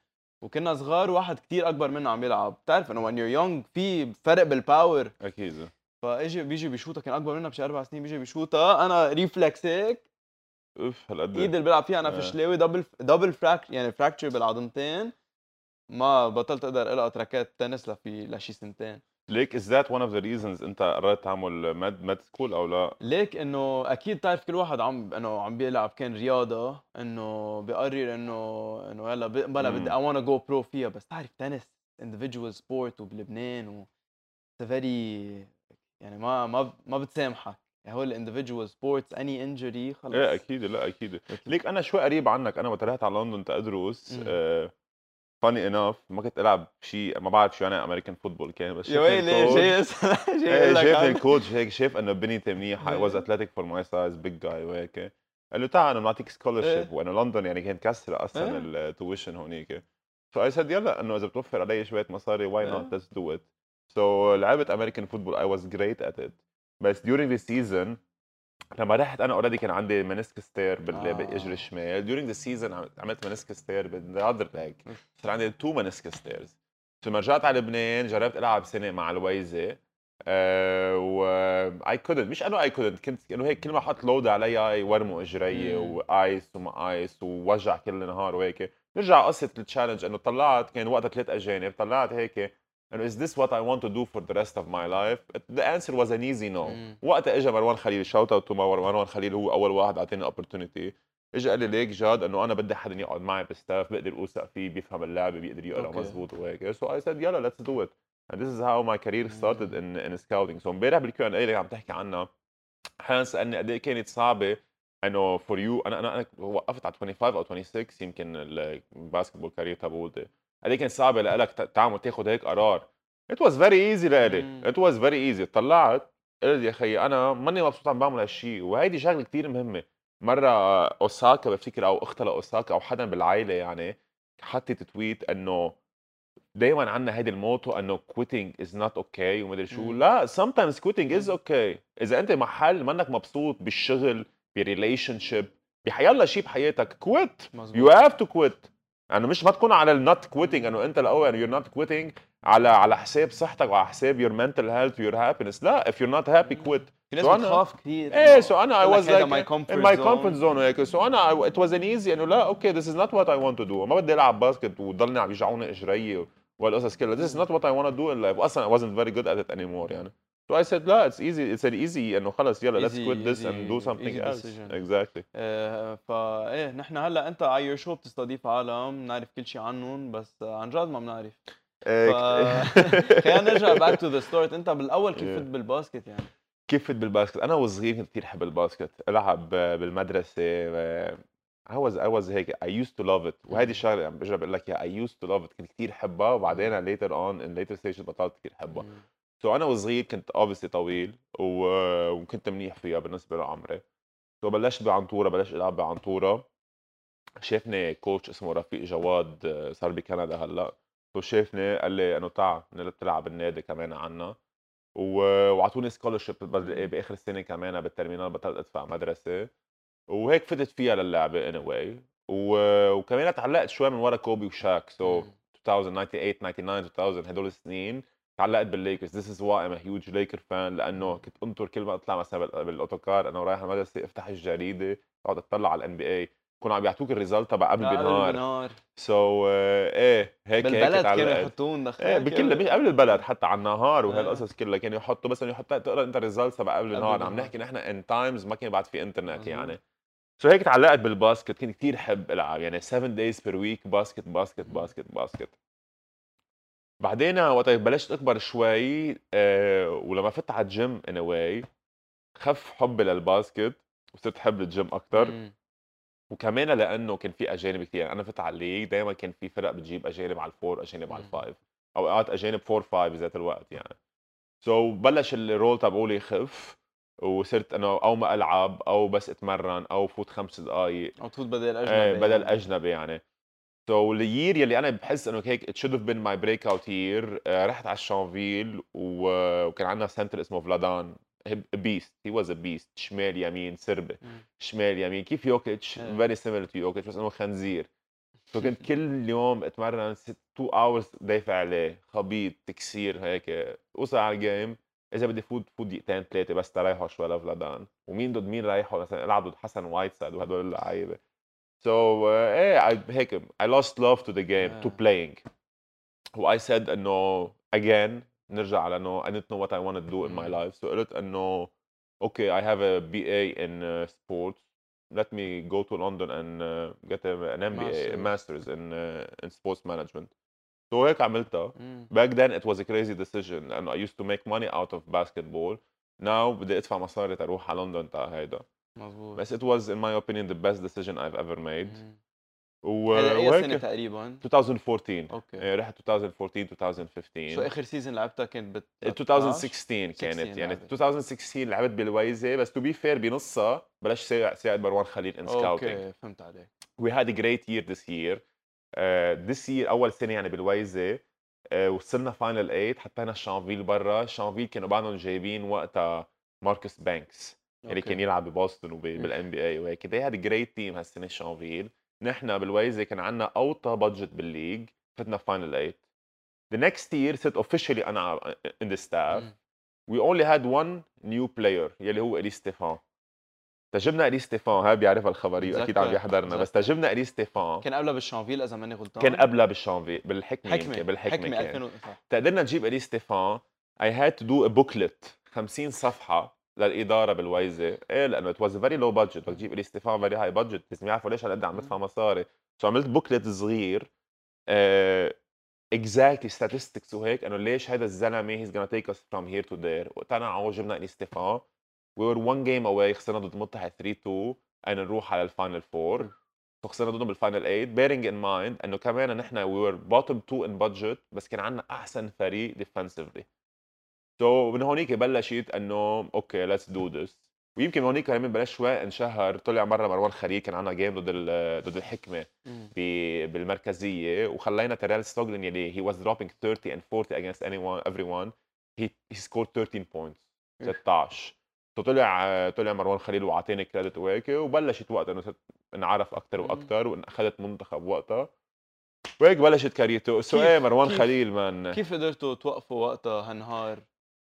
وكنا صغار واحد كتير أكبر منا عم يلعب. بتعرف إنه when you're young في فرق بال power أكيد. فإجي بيجي بيشوطها كان أكبر منا بشي أربع سنين بيجي بيشوطها أنا reflex هيك. أوف هالقد إيدي اللي بلعب فيها أنا آه. فشلاوي دبل دبل فراك يعني فراكتشر بالعظمتين ما بطلت أقدر القط راكات تنس لفي لشي سنتين. ليك is that one of the reasons أنت قررت تعمل med med school أو لا؟ ليك إنه أكيد تعرف كل واحد عم إنه عم بيلعب كان رياضة إنه بقرر إنه إنه يلا بلا. بدي اي wanna جو برو فيها. بس تعرف تنس individual سبورت وبلبنان و very يعني ما ما ما بتسامحك. يعني هو ال individual sports any injury خلص. إيه أكيد لا أكيد. ليك أنا شوي قريب عنك. أنا وقت رحت على لندن تدرس. funny enough ما كنت ألعب شيء ما بعرف شو يعني American football كان بس يا ويلي جاي جاي ال coach هيك شايف إنه بنيتي منيحه I was. athletic for my size big guy وهيك قال له تعال بنعطيك scholarship. وانه لندن يعني كان كسر أصلا إيه. ال tuition هونيك so I said يلا إنه إذا بتوفر علي شوية مصاري why. not let's do it so لعبت American football I was great at it بس during the season لما رحت أنا already كان عندي meniscus tear بال-. بالاجر الشمال during the season عم- عملت meniscus tear بال the leg صار عندي two meniscus tears لما رجعت على لبنان جربت ألعب سنة مع الويزة. أه و I couldn't مش أنه I couldn't كنت انه هيك كل ما أحط load عليها يورموا إجري. وآيس وما آيس ووجع كل نهار وهيك. نرجع قصة ال challenge إنه طلعت كان وقتها ثلاث أجانب طلعت هيك انه is this what I want to do for the rest of my life? The answer was an easy no. مم. وقتها اجى مروان خليل shout out to مروان خليل هو أول واحد اعطاني opportunity. اجى قال لي ليك جاد إنه أنا بدي حدا يقعد معي بال staff بقدر أوثق فيه بيفهم اللعبة بيقدر يقرأ أوكي. مزبوط وهيك. So I said يلا let's do it. And this is how my career started in in scouting. So امبارح بال Q and A اللي عم تحكي عنها حان سألني قد إيه كانت صعبة. انه for you أنا أنا أنا وقفت على 25 أو 26 يمكن الباسكتبول كارير تبعولتي قد كان صعب لك تعمل تاخذ هيك قرار. It was very easy لإلي مم. it was very easy. طلعت قلت يا خيي أنا ماني مبسوط عم بعمل هالشيء وهيدي شغلة كثير مهمة. مرة أوساكا بفتكر أو اختها لاوساكا أو حدا بالعائله يعني حطت تويت إنه دائما عندنا هيدي الموتو إنه quitting is not okay ومدري شو. لا sometimes quitting is مم. okay. إذا أنت محل منك مبسوط بالشغل ب relationship بحيالله شيء بحياتك quit. You مزبوط have to quit. أنا مش ما تكون على ال not quitting يعني انه انت الأول you're not quitting على على حساب صحتك وعلى حساب your mental health و your happiness لا if you're not happy quit في ناس بتخاف كثير إيه so أنا I was like in my comfort zone وهيك. so أنا it was an easy إنه لا okay this is not what I want to do ما بدي ألعب basket وضلني عم يجعوني اجري والقصص كلها. this is not what I want to do in life أصلا I wasn't very good at it anymore يعني. So I said لا it's easy it's an easy انه خلص يلا let's quit this and do something else. decision. exactly. آه، فا إيه نحن هلأ أنت على your show بتستضيف عالم؟ بنعرف كل شيء عنهم بس عن جد ما بنعرف. ف- خلينا نرجع back to the story أنت بالأول كيف Yeah. فت بال basket يعني؟ كيف فت بال basket؟ أنا وصغير كنت كثير أحب ال basket ألعب بالمدرسة آه، I was I was هيك I used to love it. وهيدي الشغلة عم برجع بقول لك إياها I used to love it كنت كثير أحبها. وبعدين later on in later stages بطلت كثير أحبها. مم. so أنا وصغير كنت obviously طويل و... وكنت منيح فيها بالنسبة لعمري. so بلشت بعنطورة بلشت ألعب بعنطورة. شافني coach اسمه رفيق جواد آه، صار بكندا هلأ. so شافني قال لي إنه تعال تلعب بالنادي كمان عنا. و... وأعطوني scholarship بآخر السنة كمان بال terminale بطلت أدفع مدرسة. وهيك فتت فيها للعبة anyway. و... وكمان تعلقت شوي من ورا كوبي وشاك. so مم. 2098 99 2000 هدول السنين. تعلقت بالليكرز. this is why I'm huge Laker fan لأنه كنت أنطر كل ما أطلع مثلا بال- بال autocar أنا ورايح المدرسة أفتح الجريدة أقعد أطلع على ال NBA يكونوا عم بيعطوك ال result تبع قبل لا، بنهار. so إيه هيك هيك بالبلد كانوا تعلقت. يحطون إيه بكل مش قبل البلد حتى على النهار آه. وهالقصص كلها. كانوا يحطوا بس يحط تقرأ أنت ال results تبع قبل النهار عم. نحكي نحن in times ما كان بعد في انترنت. يعني. so هيك تعلقت بال basket. كنت كثير احب ألعب. يعني 7 days per week basket basket basket basket. بعدين وقت بلشت أكبر شوي آه ولما فت على ال game in a way خف حبي لل basket وصرت أحب ال game أكثر. وكمان لأنه كان في أجانب كثير يعني أنا فت على ال league دائما كان في فرق بتجيب أجانب على ال four أجانب على. ال five أوقات أجانب four five ذات الوقت يعني so بلش ال role تبعولي يخف وصرت انه أو ما ألعب أو بس أتمرن أو فوت خمس دقائق أو تفوت بدل أجنبي إيه بدل يعني. أجنبي يعني so, ال year يلي أنا بحس إنه هيك it should have been my breakout year آه، رحت على الشانفيل و- وكان عندنا center اسمه فلادان beast he was a beast شمال يمين سربي مم. شمال يمين كيف يوكيتش. very similar to يوكيتش بس إنه خنزير. so كنت كل يوم أتمرن 2 hours دافع عليه خبيط تكسير هيك اوصل على ال game إذا بدي فوت فوت دقيقتين ثلاثة بس تريحوا شوي لفلادان. ومين ضد مين رايحوا مثلا العب ضد حسن وايتسايد وهدول اللعيبة. so, uh, ايه I, هيك I lost love to the game to Yeah. playing و I said انه again نرجع على انه I didn't know what I want to do in my Mm. life so قلت انه okay I have a BA in uh, sports let me go to London and uh, get a, an MBA a Masters. master's in uh, in sports management so هيك عملتها مم. back then it was a crazy decision لانه I used to make money out of basketball now بدي ادفع مصاري تروح على لندن تا هيدا مظبوط. بس it was in my opinion the best decision I've ever made. مم. و... هذا اي سنه تقريبا. 2014 okay. إيه، رحت 2014 2015 شو آخر season لعبتها كانت بت 2016 كانت. 16 يعني لعبت. 2016 لعبت بالويزة. بس to be fair بنصها بلشت ساعد مروان خليل in scouting okay فهمت عليك. We had a great year this year. uh, this year أول سنة يعني بالويزة. uh, وصلنا final 8 حطينا شانفيل برا. شانفيل كانوا بعدهم جايبين وقتها ماركوس بانكس اللي okay. كان يلعب ببوسطن وبال NBA وهيك. Had a great team هالسنه شانفيل نحن بالويزه كان عندنا أوطى budget بال league فتنا final 8 the next year صرت officially أنا in the staff. مم. we only had one new player يلي هو إلي ستيفان. تجبنا إلي ستيفان هاي بيعرفها الخبريه أكيد عم يحضرنا بس. تجبنا إلي ستيفان. كان قبلها بالشانفيل إذا ماني غلطان. كان قبلها بالشانفي بالحكمة حكمة يمكن بالحكمة حكمة كان. 2000 صح تقدرنا نجيب إلي ستيفان. I had to do a booklet 50 صفحة. للإدارة بالويزة. إيه لأنه it was a very low budget. بدك تجيب الي ستيفان very high budget. لازم يعرفوا ليش هالقد عم بدفع مصاري. so عملت booklet صغير uh, exactly statistics وهيك إنه ليش هذا الزلمة he's gonna take us from here to there. وقتها عو جبنا ستيفان we were one game away خسرنا ضد متحد 3 2 and نروح على ال final four خسرنا ضدهم بال final 8 bearing in mind إنه كمان نحن we were bottom 2 in budget بس كان عندنا أحسن فريق defensively. so من هونيك بلشت إنه okay let's do this ويمكن من هونيك كمان بلش شوي انشهر طلع مرة مروان خليل كان عندنا game ضد ضد الحكمة بالمركزية وخلينا تيريل ستوغلين يلي he was dropping 30 and 40 against anyone everyone. He, he scored 13 points 16 فطلع طلع مروان خليل واعطاني credit وهيك وبلشت وقت إنه انعرف أكثر. وأكثر وأخذت منتخب وقتها. وهيك بلشت كاريرته. سو إيه مروان كيف- خليل مان كيف قدرتوا توقفوا وقتها هالنهار؟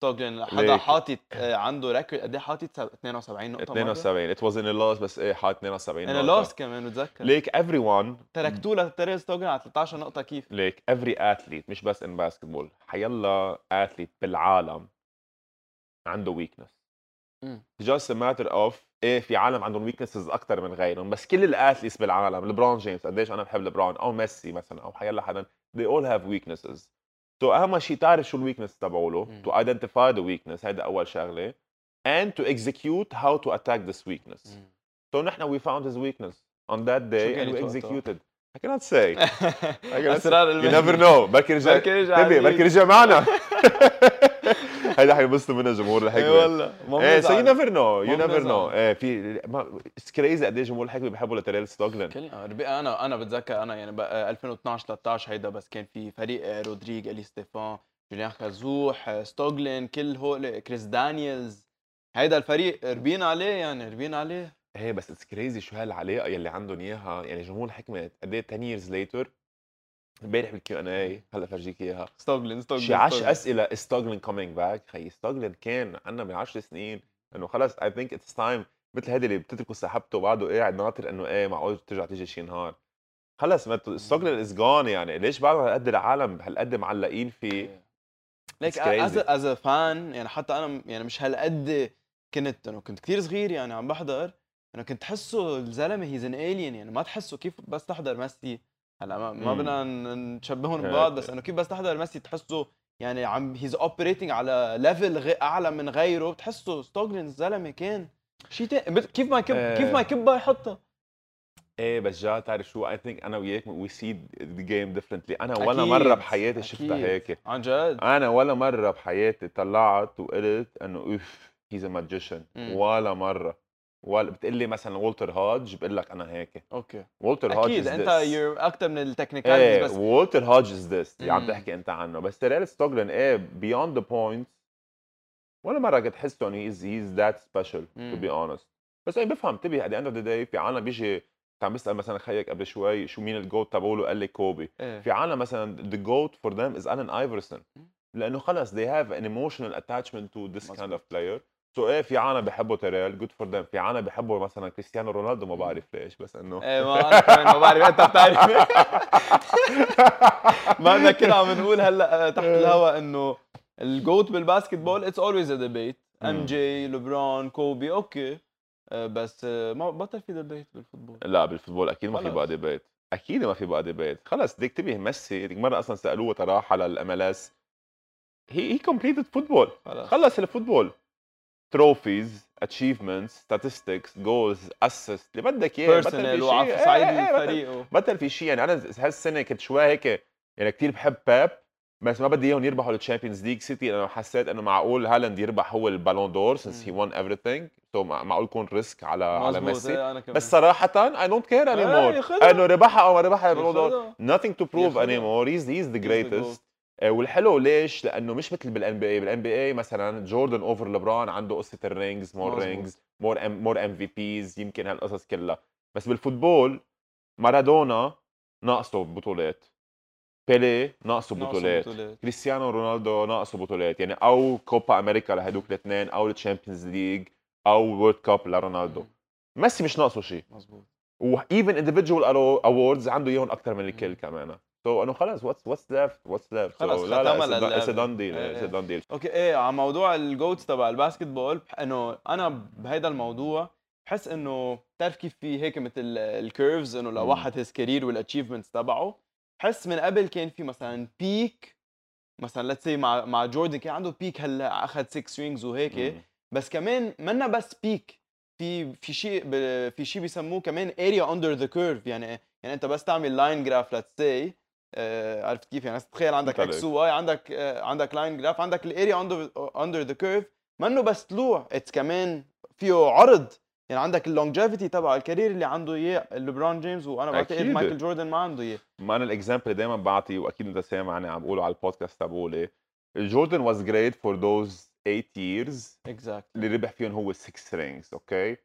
ستوغلين حدا ليك. حاطط آه، عنده ريكورد قد إيه حاطط؟ 72 نقطة 72 ات واز ان لوس بس إيه حاط 72 أنا نقطة. لوس كمان بتذكر ليك everyone. تركتوه لتيريل ستوغلين على 13 نقطة كيف؟ ليك every athlete مش بس in basketball. حيلا athlete بالعالم عنده just a matter of إيه في عالم عندهم weaknesses أكثر من غيرهم. بس كل الاثليتس بالعالم لبرون جيمس قديش أنا بحب لبرون؟ أو ميسي مثلا أو حيلا حدا. They all have weaknesses. so اهم شيء تعرف شو الويكنس تبعوله مم. to identify the weakness هيدا اول شغله and to execute how to attack this weakness so نحن we found his weakness on that day and كانت we وقتها؟ executed I cannot say اسرار you never know بركي رجع بركي رجع انتبه عزيز. بركي رجع معنا هيدا حينبسطوا منها جمهور اي الحكمه والله. ما إيه so you. never know you ما never know. إيه في it's crazy قد إيه جمهور الحكمة بيحبوا آه، ربي- أنا أنا بتذكر أنا يعني بقى 2012 13 هيدا بس كان في فريق آه، رودريغ إلي ستيفان جوليان خازوح آه، ستوغلين كل هول كريس دانييلز. هيدا الفريق ربينا عليه يعني ربينا عليه. إيه بس it's crazy شو هالعلاقة يلي عندهم إياها. يعني جمهور الحكمة قد إيه 10 years later امبارح بال Q&A هلا فرجيك إياها. ستوغلين ستوغلين شي 10 ستوغلين. أسئلة ستوغلن coming back خي ستوغلن كان عندنا من 10 سنين. إنه خلص I think it's time مثل هيدي اللي بتتركه سحبته وبعده قاعد ناطر إنه إيه معقول ترجع تيجي شي نهار. خلص ما ستوغلن is gone يعني. ليش بعد هالقد العالم هالقد معلقين فيه؟ ليك. as as fan يعني حتى أنا يعني مش هالقد كنت. إنه كنت كثير صغير يعني عم بحضر. أنا كنت تحسه الزلمة he's an alien يعني. ما تحسه كيف بس تحضر ميسي. هلأ ما, ما مم. بدنا نشبههم. ببعض بس إنه كيف بس تحضر ميسي تحسه يعني عم he's operating على level غي أعلى من غيره بتحسه ستوغلين الزلمه كان شيء كيف ما يكب كيف ما آه. يكبها يحطها إيه بس جاد تعرف شو I think أنا وياك we see the game differently أنا ولا أكيد، مره بحياتي شفتها. هيك عن جد أنا ولا مرة بحياتي طلعت وقلت إنه oof he's a magician. ولا مرة بتقول لي مثلا والتر هاج بقول لك أنا هيك okay والتر هاج أكيد أنت. you're أكثر من إيه ال technicalities بس والتر هاج is this اللي عم. تحكي أنت عنه بس تيريل ستوغلن إيه beyond the point ولا مرة كنت حسه إنه he's he's that special to. be honest بس إيه بفهم انتبه the end of the day في عالم بيجي كنت عم بسال مثلا خيك قبل شوي شو مين ال GOAT تبعوله قال لي كوبي إيه. في عالم مثلا goat for them is Allen Iverson مم. لأنه خلص they have an emotional attachment to this kind مظبوط. of player so إيه في عالم بيحبوا تيريل GOAT for them في عالم بيحبوا مثلا كريستيانو رونالدو ما بعرف ليش بس إنه إيه ما أنا كمان ما بعرف. انت بتعرف ما بدنا كنا عم نقول هلأ تحت الهواء إنه ال GOAT بال basketball it's always a debate M. J ليبرون كوبي okay آه، بس آه، ما بطل في debate بال football. لا بال football أكيد ما في. بقى debate أكيد ما في بقى debate خلص بدك تنتبه ميسي ديك مرة أصلا سألوه ترى راح على ال MLS he he completed football خلص ال football. trophies achievements statistics goals assist اللي بدك إياه؟ personal. وعلى إيه، صعيد إيه، إيه، الفريق بطل في شيء يعني أنا هالسنة كنت شوي هيك يعني كثير بحب بيب بس ما بدي إياهم يربحوا ال Champions League سيتي لأنه حسيت إنه معقول هالاند يربح هو ال Ballon d'Or since he. won everything. so معقول يكون risk على على ميسي. بس صراحة I don't care anymore ياخدها. إنه ربحها أو ما ربحها ال Ballon d'Or nothing to prove ياخدها. anymore. He's he's the He's the greatest. آه، والحلو ليش؟ لأنه مش مثل بال NBA، بال NBA مثلا جوردن over لبران عنده قصة ال rings more. rings more more MVPs يمكن هالقصص كلها بس بال football مارادونا ناقصه بطولات بيلي ناقصه بطولات. كريستيانو رونالدو ناقصه بطولات يعني أو كوبا أمريكا لهدوك الاثنين أو ال Champions League أو World Cup لرونالدو. ميسي مش ناقصه شيء مظبوط و even individual awards عنده إياهم أكثر من الكل. كمان so انه خلص what's what's left what's left خلص لا لا للعبة. it's done deal it's. done deal okay إيه على موضوع ال GOATs تبع ال basketball إنه أنا بهيدا الموضوع بحس إنه بتعرف كيف في هيك مثل ال curves إنه. لواحد his career وال achievements تبعه بحس من قبل كان في مثلا peak مثلا let's say مع مع جوردن كان عنده peak هلأ أخذ 6 rings وهيك بس كمان منا بس peak في في شيء في شيء بيسموه كمان area under the curve يعني يعني أنت بس تعمل line graph let's say عرفت كيف يعني؟ تخيل عندك X. و Y عندك آه، عندك line graph عندك ال area under the curve منه بس طلوع. it's كمان فيه عرض. يعني عندك ال longevity تبع ال career اللي عنده إياه ليبرون جيمس وأنا بعتقد. مايكل جوردن ما عنده إياه. ما أنا ال example دايما بعطي وأكيد أنت سامعني عم بقوله على البودكاست تبعولي جوردن was great for those 8 years. exact اللي ربح فيهم هو 6 rings okay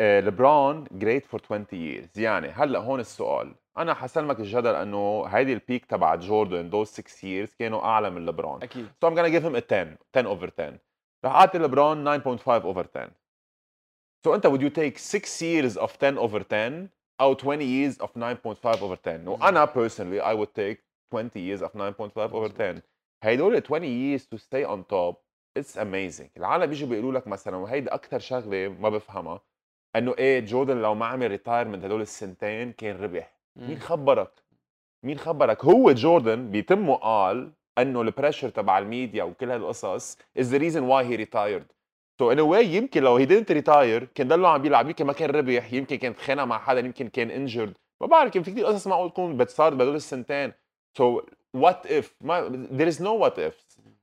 لبرون great for 20 years. يعني هلأ هون السؤال. أنا حسلمك الجدل إنه هيدي ال peak تبع جوردن those 6 years كانوا أعلى من لبرون أكيد. So I'm gonna give him a 10 10 over 10 رح أعطي لبرون 9.5 over 10 So أنت would you take 6 years of 10 over 10 أو 20 years of 9.5 over 10 وأنا personally I would take 20 years of 9.5 over 10 هيدول 20 years to stay on top it's amazing. العالم بيجوا بيقولوا لك مثلا وهيدي أكثر شغلة ما بفهمها انه إيه جوردن لو ما عمل ريتايرمنت هدول السنتين كان ربح مين خبرك؟ مين خبرك؟ هو جوردن بيتمه قال انه ال pressure تبع الميديا وكل هالقصص is the reason why he retired. So in a way يمكن لو he didn't retire كان ضله عم بيلعب يمكن ما كان ربح يمكن كان تخانق مع حدا يمكن كان injured ما بعرف كان في كثير قصص معقول تكون بتصير بهدول السنتين. So what if ما there is no what if.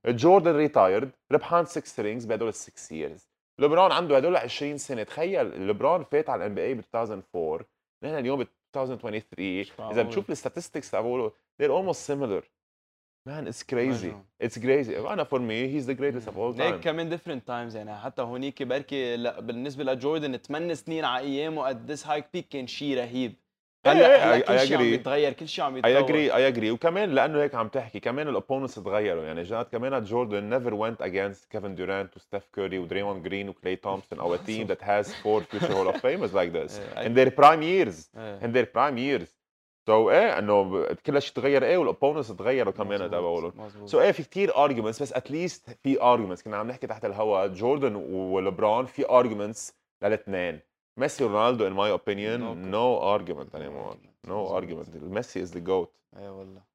جوردن retired ربحان 6 rings بهدول ال 6 لبرون عنده هدول 20 سنة. تخيل لبرون فات على ال NBA ب 2004 نحن اليوم ب 2023 إذا. بتشوف ال statistics تبعوله they're almost similar. It's crazy. مجنون. it's crazy. أنا me he's the greatest of all هيك time. كمان different times يعني. حتى هونيك بركي لا بالنسبة لجوردن 8 سنين على أيامه قد this high peak كان شيء رهيب. هلا إيه، هلا I- كل شيء عم. بيتغير كل شيء عم يتطور. agree I agree. وكمان لأنه هيك عم تحكي كمان ال opponents تغيروا. يعني جاد كمان جوردن never went against Kevin Durant و Steph Curry و Draymond Green و Klay Thompson أو has four future Hall of Famers like this. إيه، in their prime years. إيه. in their prime years. So إيه انه كل شيء تغير. إيه وال opponents تغيروا كمان تبعولهم. so إيه في كتير arguments بس at least في arguments. كنا عم نحكي تحت الهواء. جوردن ولبرون في arguments للاثنين. ميسي ورونالدو in my opinion No no argument anymore. No مظبوط. argument. ميسي is the goat. إيه والله.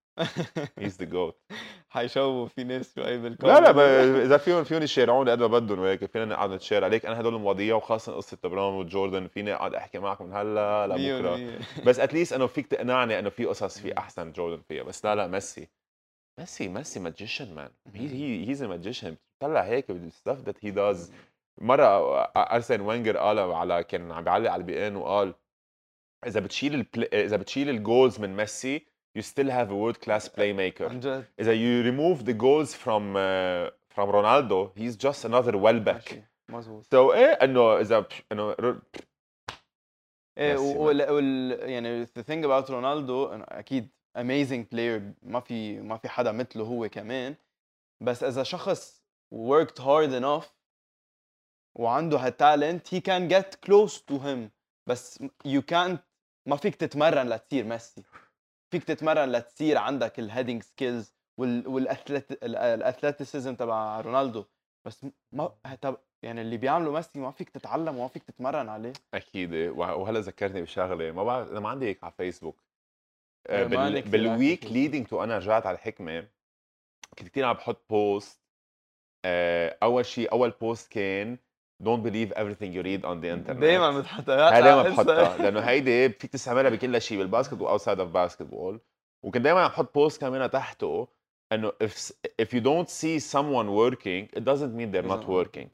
He's the goat. حيشوفوا في ناس شوي بالكومنت لا لا إذا فيهم فيهم يشارعوني قد ما بدهم وهيك فينا نقعد نتشارع. عليك أنا هدول مواضيع وخاصة قصة لبرون وجوردن. فيني أقعد أحكي معك من هلا لبكرة. بس at least إنه فيك تقنعني إنه في قصص في أحسن جوردن فيها. بس لا لا ميسي. ميسي ميسي magician man he he he's a magician طلع هيك بال stuff that he does مرة أرسن وينجر قال على كان عم بيعلق على ال beIN وقال إذا بتشيل البل... إذا بتشيل ال goals من ميسي you still have a world class playmaker. عن جد. إذا you remove the goals from uh, from Ronaldo he's just another Welbeck ماشي. مظبوط. So إيه إنه إذا إنه إيه وال وال يعني the thing about رونالدو أكيد amazing player ما في ما في حدا مثله هو كمان. بس إذا شخص worked hard enough وعنده هال talent he can get close to him. بس you can't ما فيك تتمرن لتصير ميسي. فيك تتمرن لتصير عندك ال heading skills وال athleticism تبع رونالدو. بس ما طب يعني اللي بيعمله ميسي ما فيك تتعلم وما فيك تتمرن عليه. أكيد. وه- وهلا ذكرني بشغلة. ما بعرف أنا ما عندي هيك على فيسبوك آه، إيه، بال... بال week leading to أنا رجعت على الحكمة كنت كثير عم بحط post أول شيء أول post كان don't believe everything you read on the internet دايما بتحطها دايما بحطها لأنه هيدي فيك تستعملها بكل شيء بال basket و outside of basketball وكنت دايما عم بحط post كمان تحته إنه if if you don't see someone working it doesn't mean they're not working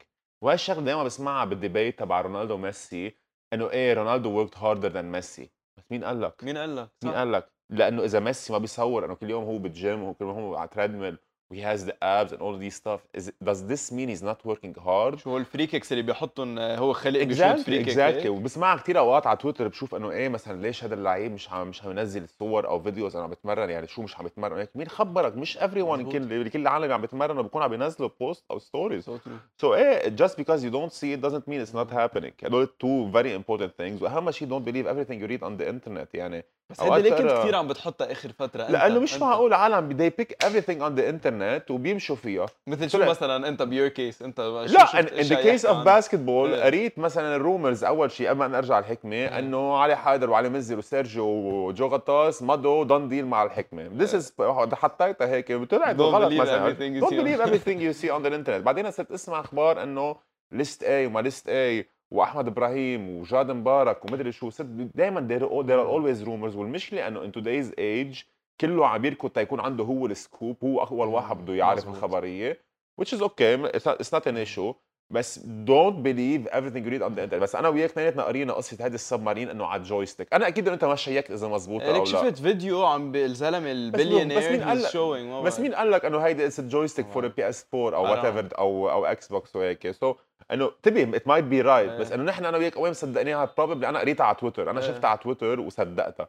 وهي الشغلة دايما بسمعها بال debate تبع رونالدو وميسي إنه إيه رونالدو worked harder than ميسي بس مين قال لك؟ مين قال لك؟ مين. قال لك؟ لأنه إذا ميسي ما بيصور إنه كل يوم هو بالجيم وكل يوم هو على treadmill he has the abs and all these stuff. Is does this mean he's not working hard? شو هو ال free kicks اللي بيحطهم آه، هو بيشوت exactly free kick exactly وبسمع كثير أوقات على تويتر بشوف إنه إيه مثلا ليش هذا اللعيب مش عم مش عم ينزل صور أو videos أنا عم بتمرن يعني شو مش عم بتمرن هيك مين خبرك؟ مش everyone مظبوط. كل كل العالم عم بتمرنوا بيكون عم ينزلوا post أو stories So. سو إيه just because you don't see it doesn't mean it's not happening. هدول two very important things. وأهم شيء don't believe everything you read on the internet. يعني بس هيدي ليه كنت كثير عم بتحطها آخر فترة لأنه مش. معقول عالم they pick everything on the internet وبيمشوا فيها. مثل شو مثلا أنت بيور كيس أنت لا in, the case يحكوا of عنها؟ basketball إيه. قريت مثلا الرومرز أول شيء قبل ما نرجع الحكمة إيه. إنه علي حيدر وعلي مزر وسيرجيو وجو غطاس مضوا دون ديل مع الحكمة. This is حطيتها هيك. طلعت غلط مثلا. don't see on- believe everything you see on the internet. بعدين صرت أسمع أخبار إنه ليست اي وما ليست اي واحمد إبراهيم وجاد مبارك ومدري شو دائما there are are always rumors. والمشكلة إنه in today's age كله عم يركض تيكون عنده هو السكوب هو اول واحد بده يعرف. الخبرية which is okay. It's not, it's not an issue. بس don't believe everything you read on the internet. بس أنا وياك اثنيناتنا قرينا قصة هذا السبمارين إنه على جويستيك أنا أكيد إنه أنت ما شيكت إذا مزبوط أو ليك لا. شفت فيديو عم الزلمه البليونير بس مين قال شوينج بس مين قال لك إنه هيدي اتس جويستيك فور بي اس 4 أو. وات ايفر أو أو إكس بوكس وهيك؟ سو إنه انتبه ات مايت بي رايت إيه. بس إنه نحن أنا وياك وين صدقناها بروبلي أنا قريتها على تويتر أنا إيه. شفتها على تويتر وصدقتها.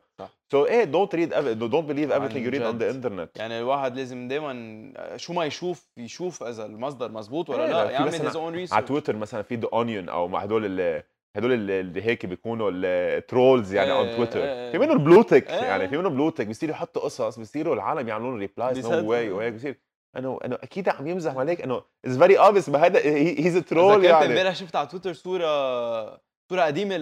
سو إيه دونت ريد دونت بليف everything you read on جد. the internet يعني الواحد لازم دائما شو ما يشوف يشوف إذا المصدر مزبوط ولا إيه، لا يعمل his own research على تويتر مثلا في ذا اونيون أو مع هدول اللي هدول اللي هيك بيكونوا ال trolls يعني إيه، on تويتر إيه، في منهم blue tick إيه. يعني في منهم blue tick بيصيروا يحطوا قصص بيصيروا العالم يعملوا لهم replies no. way وهيك بصير انه انه أكيد عم يمزح عليك انه it's very obvious ما هذا he's troll يعني. امبارح شفت على تويتر صورة صورة قديمة ل...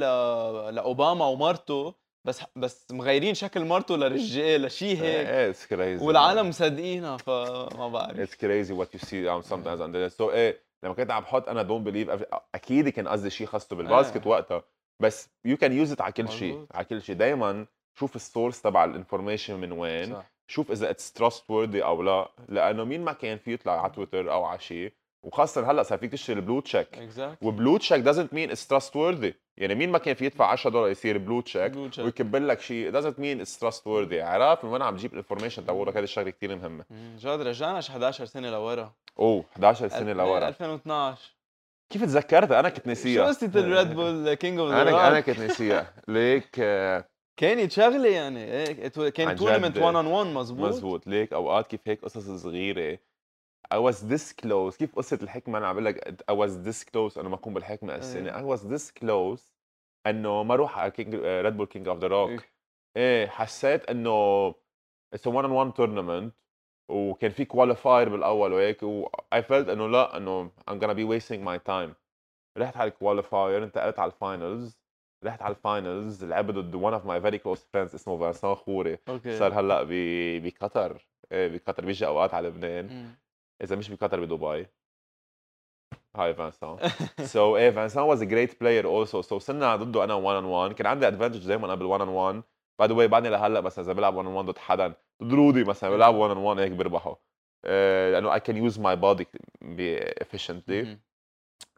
لأوباما ومرته بس بس مغيرين شكل مرته لرجال لشيء هيك. اتس كريزي والعالم مصدقينها فما بعرف. it's crazy what you see on the so إيه لما كنت عم بحط أنا don't believe أكيد كان قصدي شيء خاصه بال basket إيه. وقتها بس you can use it على كل شيء. على كل شيء. دائما شوف ال source تبع ال information من وين صح. شوف إذا it's trustworthy أو لا لأنه مين ما كان في يطلع على تويتر أو على شيء وخاصة هلأ صار فيك تشتري ال blue check exact و blue check doesn't mean it's trustworthy. يعني مين ما كان في يدفع 10 دولار يصير blue check Blue check. ويكتب لك شيء doesn't mean it's trustworthy. عرفت؟ من وين عم تجيب ال information تبعولك هذه الشغلة كثير مهمة. جاد رجعنا شي 11 سنة لورا. أوه 11 سنة لورا. 2012 كيف تذكرتها أنا كنت شو نسيها قصة الريد بول كينج اوف أنا أنا كنت نسيها. ليك آه، كانت شغله يعني. عن كان. تورنمنت 1 اون 1 مزبوط مزبوط ليك أوقات كيف هيك قصص صغيرة. I was this close. كيف قصة الحكمة؟ أنا عم بقول لك I was this close أنا ما أكون بالحكمة السنة I was this close إنه ما أروح على كينج ريد بول كينج أوف ذا روك إيه. إيه حسيت إنه it's a one on one tournament وكان في qualifier بالأول وهيك و I felt إنه لا إنه I'm gonna be wasting my time. رحت على ال qualifier انتقلت على ال finals رحت على ال finals لعبت ضد one of my very close friends اسمه فانسان خوري. أوكي. صار هلأ بقطر. إيه بقطر بيجي أوقات على لبنان. إذا مش بقطر بدبي. هاي فانسان so إيه فانسان was a great player also so صرنا ضده أنا 1 on 1 كان عندي advantage دائما قبل 1 on 1 By the way بعدني لهلأ مثلا إذا بلعب 1 on 1 ضد حدا. ضد رودي مثلا بلعب 1 on 1 هيك بربحه آه، لأنه I can use my body efficiently. مم.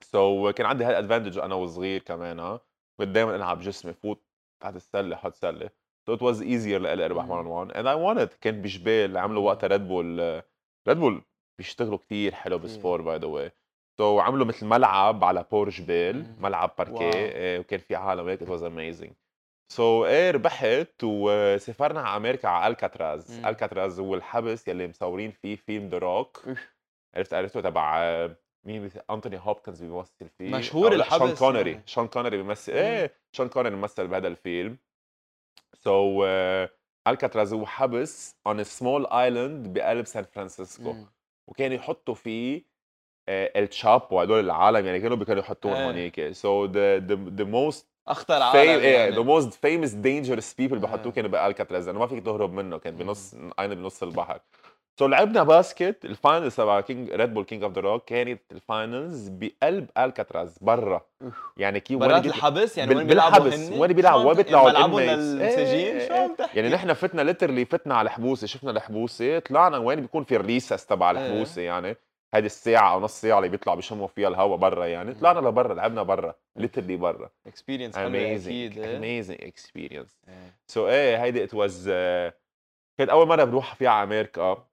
so so, كان عندي هال advantage أنا وصغير كمان كنت دائما العب جسمي فوت تحت السلة حط سلة. So it was easier لإلي اربح 1 on 1 and I won it كان بجبيل عملوا وقتها Red Bull Red Bull بيشتغلوا كتير حلو بال sport by the way so عملوا مثل ملعب على بور جبيل مم. ملعب. باركيه وكان في عالم هيك it was amazing. so so, إيه ربحت وسافرنا على أمريكا على الكاتراز. الكاتراز هو الحبس يلي مصورين فيه فيلم The Rock. عرفت عرفته تبع مين بيس- أنتوني هوبكنز بيمثل فيه مشهور لا، شون الحبس كونري يعني. شون كونري بيمثل. إيه شون كونري بيمثل بهذا الفيلم so so, ألكاتراز هو حبس on a small island بقلب سان فرانسيسكو. وكانوا يحطوا فيه آه، الشابو هدول العالم يعني كانوا كانوا يحطوهم. هونيك so the the most أخطر عالم إيه يعني. the most famous dangerous people بحطوه. كانوا بالكاتراز لأنه ما فيك تهرب منه كان بنص عينه بنص البحر so لعبنا basket ال finals تبع King Red Bull King of the Rock كانت ال finals بقلب الكاتراز برا يعني برات بيطلع- الحبس يعني وين بيلعبوا هن وين بيلعبوا؟ وين بيطلعوا ملعبهم ال inmates؟ للمساجين شو إيه. عم تحكي يعني نحن فتنا literally فتنا على الحبوسة شفنا الحبوسة طلعنا وين بيكون في ال recess تبع إيه. الحبوسة يعني هذه الساعة أو نص ساعة اللي بيطلع بيشموا فيها الهواء برا يعني. طلعنا لبرا لعبنا برا literally برا experience amazing experience إيه. so إيه هيدي it was كانت أول مرة بروح فيها على أمريكا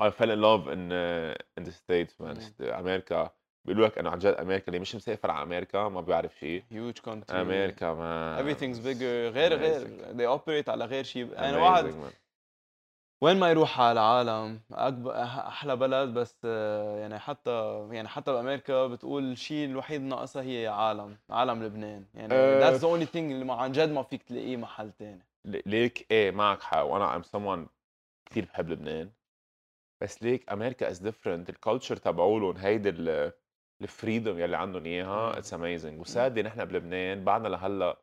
I fell in love in uh, in the states man. أمريكا بيقولوا لك إنه عن جد أمريكا اللي مش مسافر على أمريكا ما بيعرف شيء. Huge country. أمريكا ما everything's bigger. غير غير they operate على غير شيء. Amazing, واحد. وين ما يروح على العالم أكبر أحلى بلد بس آه، يعني حتى يعني حتى بامريكا بتقول الشيء الوحيد ناقصها هي عالم عالم لبنان. يعني that's the only thing اللي عن جد ما فيك تلاقيه محل تاني. ل- ليك إيه معك حق. وأنا I'm someone كثير بحب لبنان. بس ليك أمريكا is different ال culture تبعولهم هيدي ال- ال freedom يلي عندهم إياها. it's amazing و sadly نحن بلبنان بعدنا لهلأ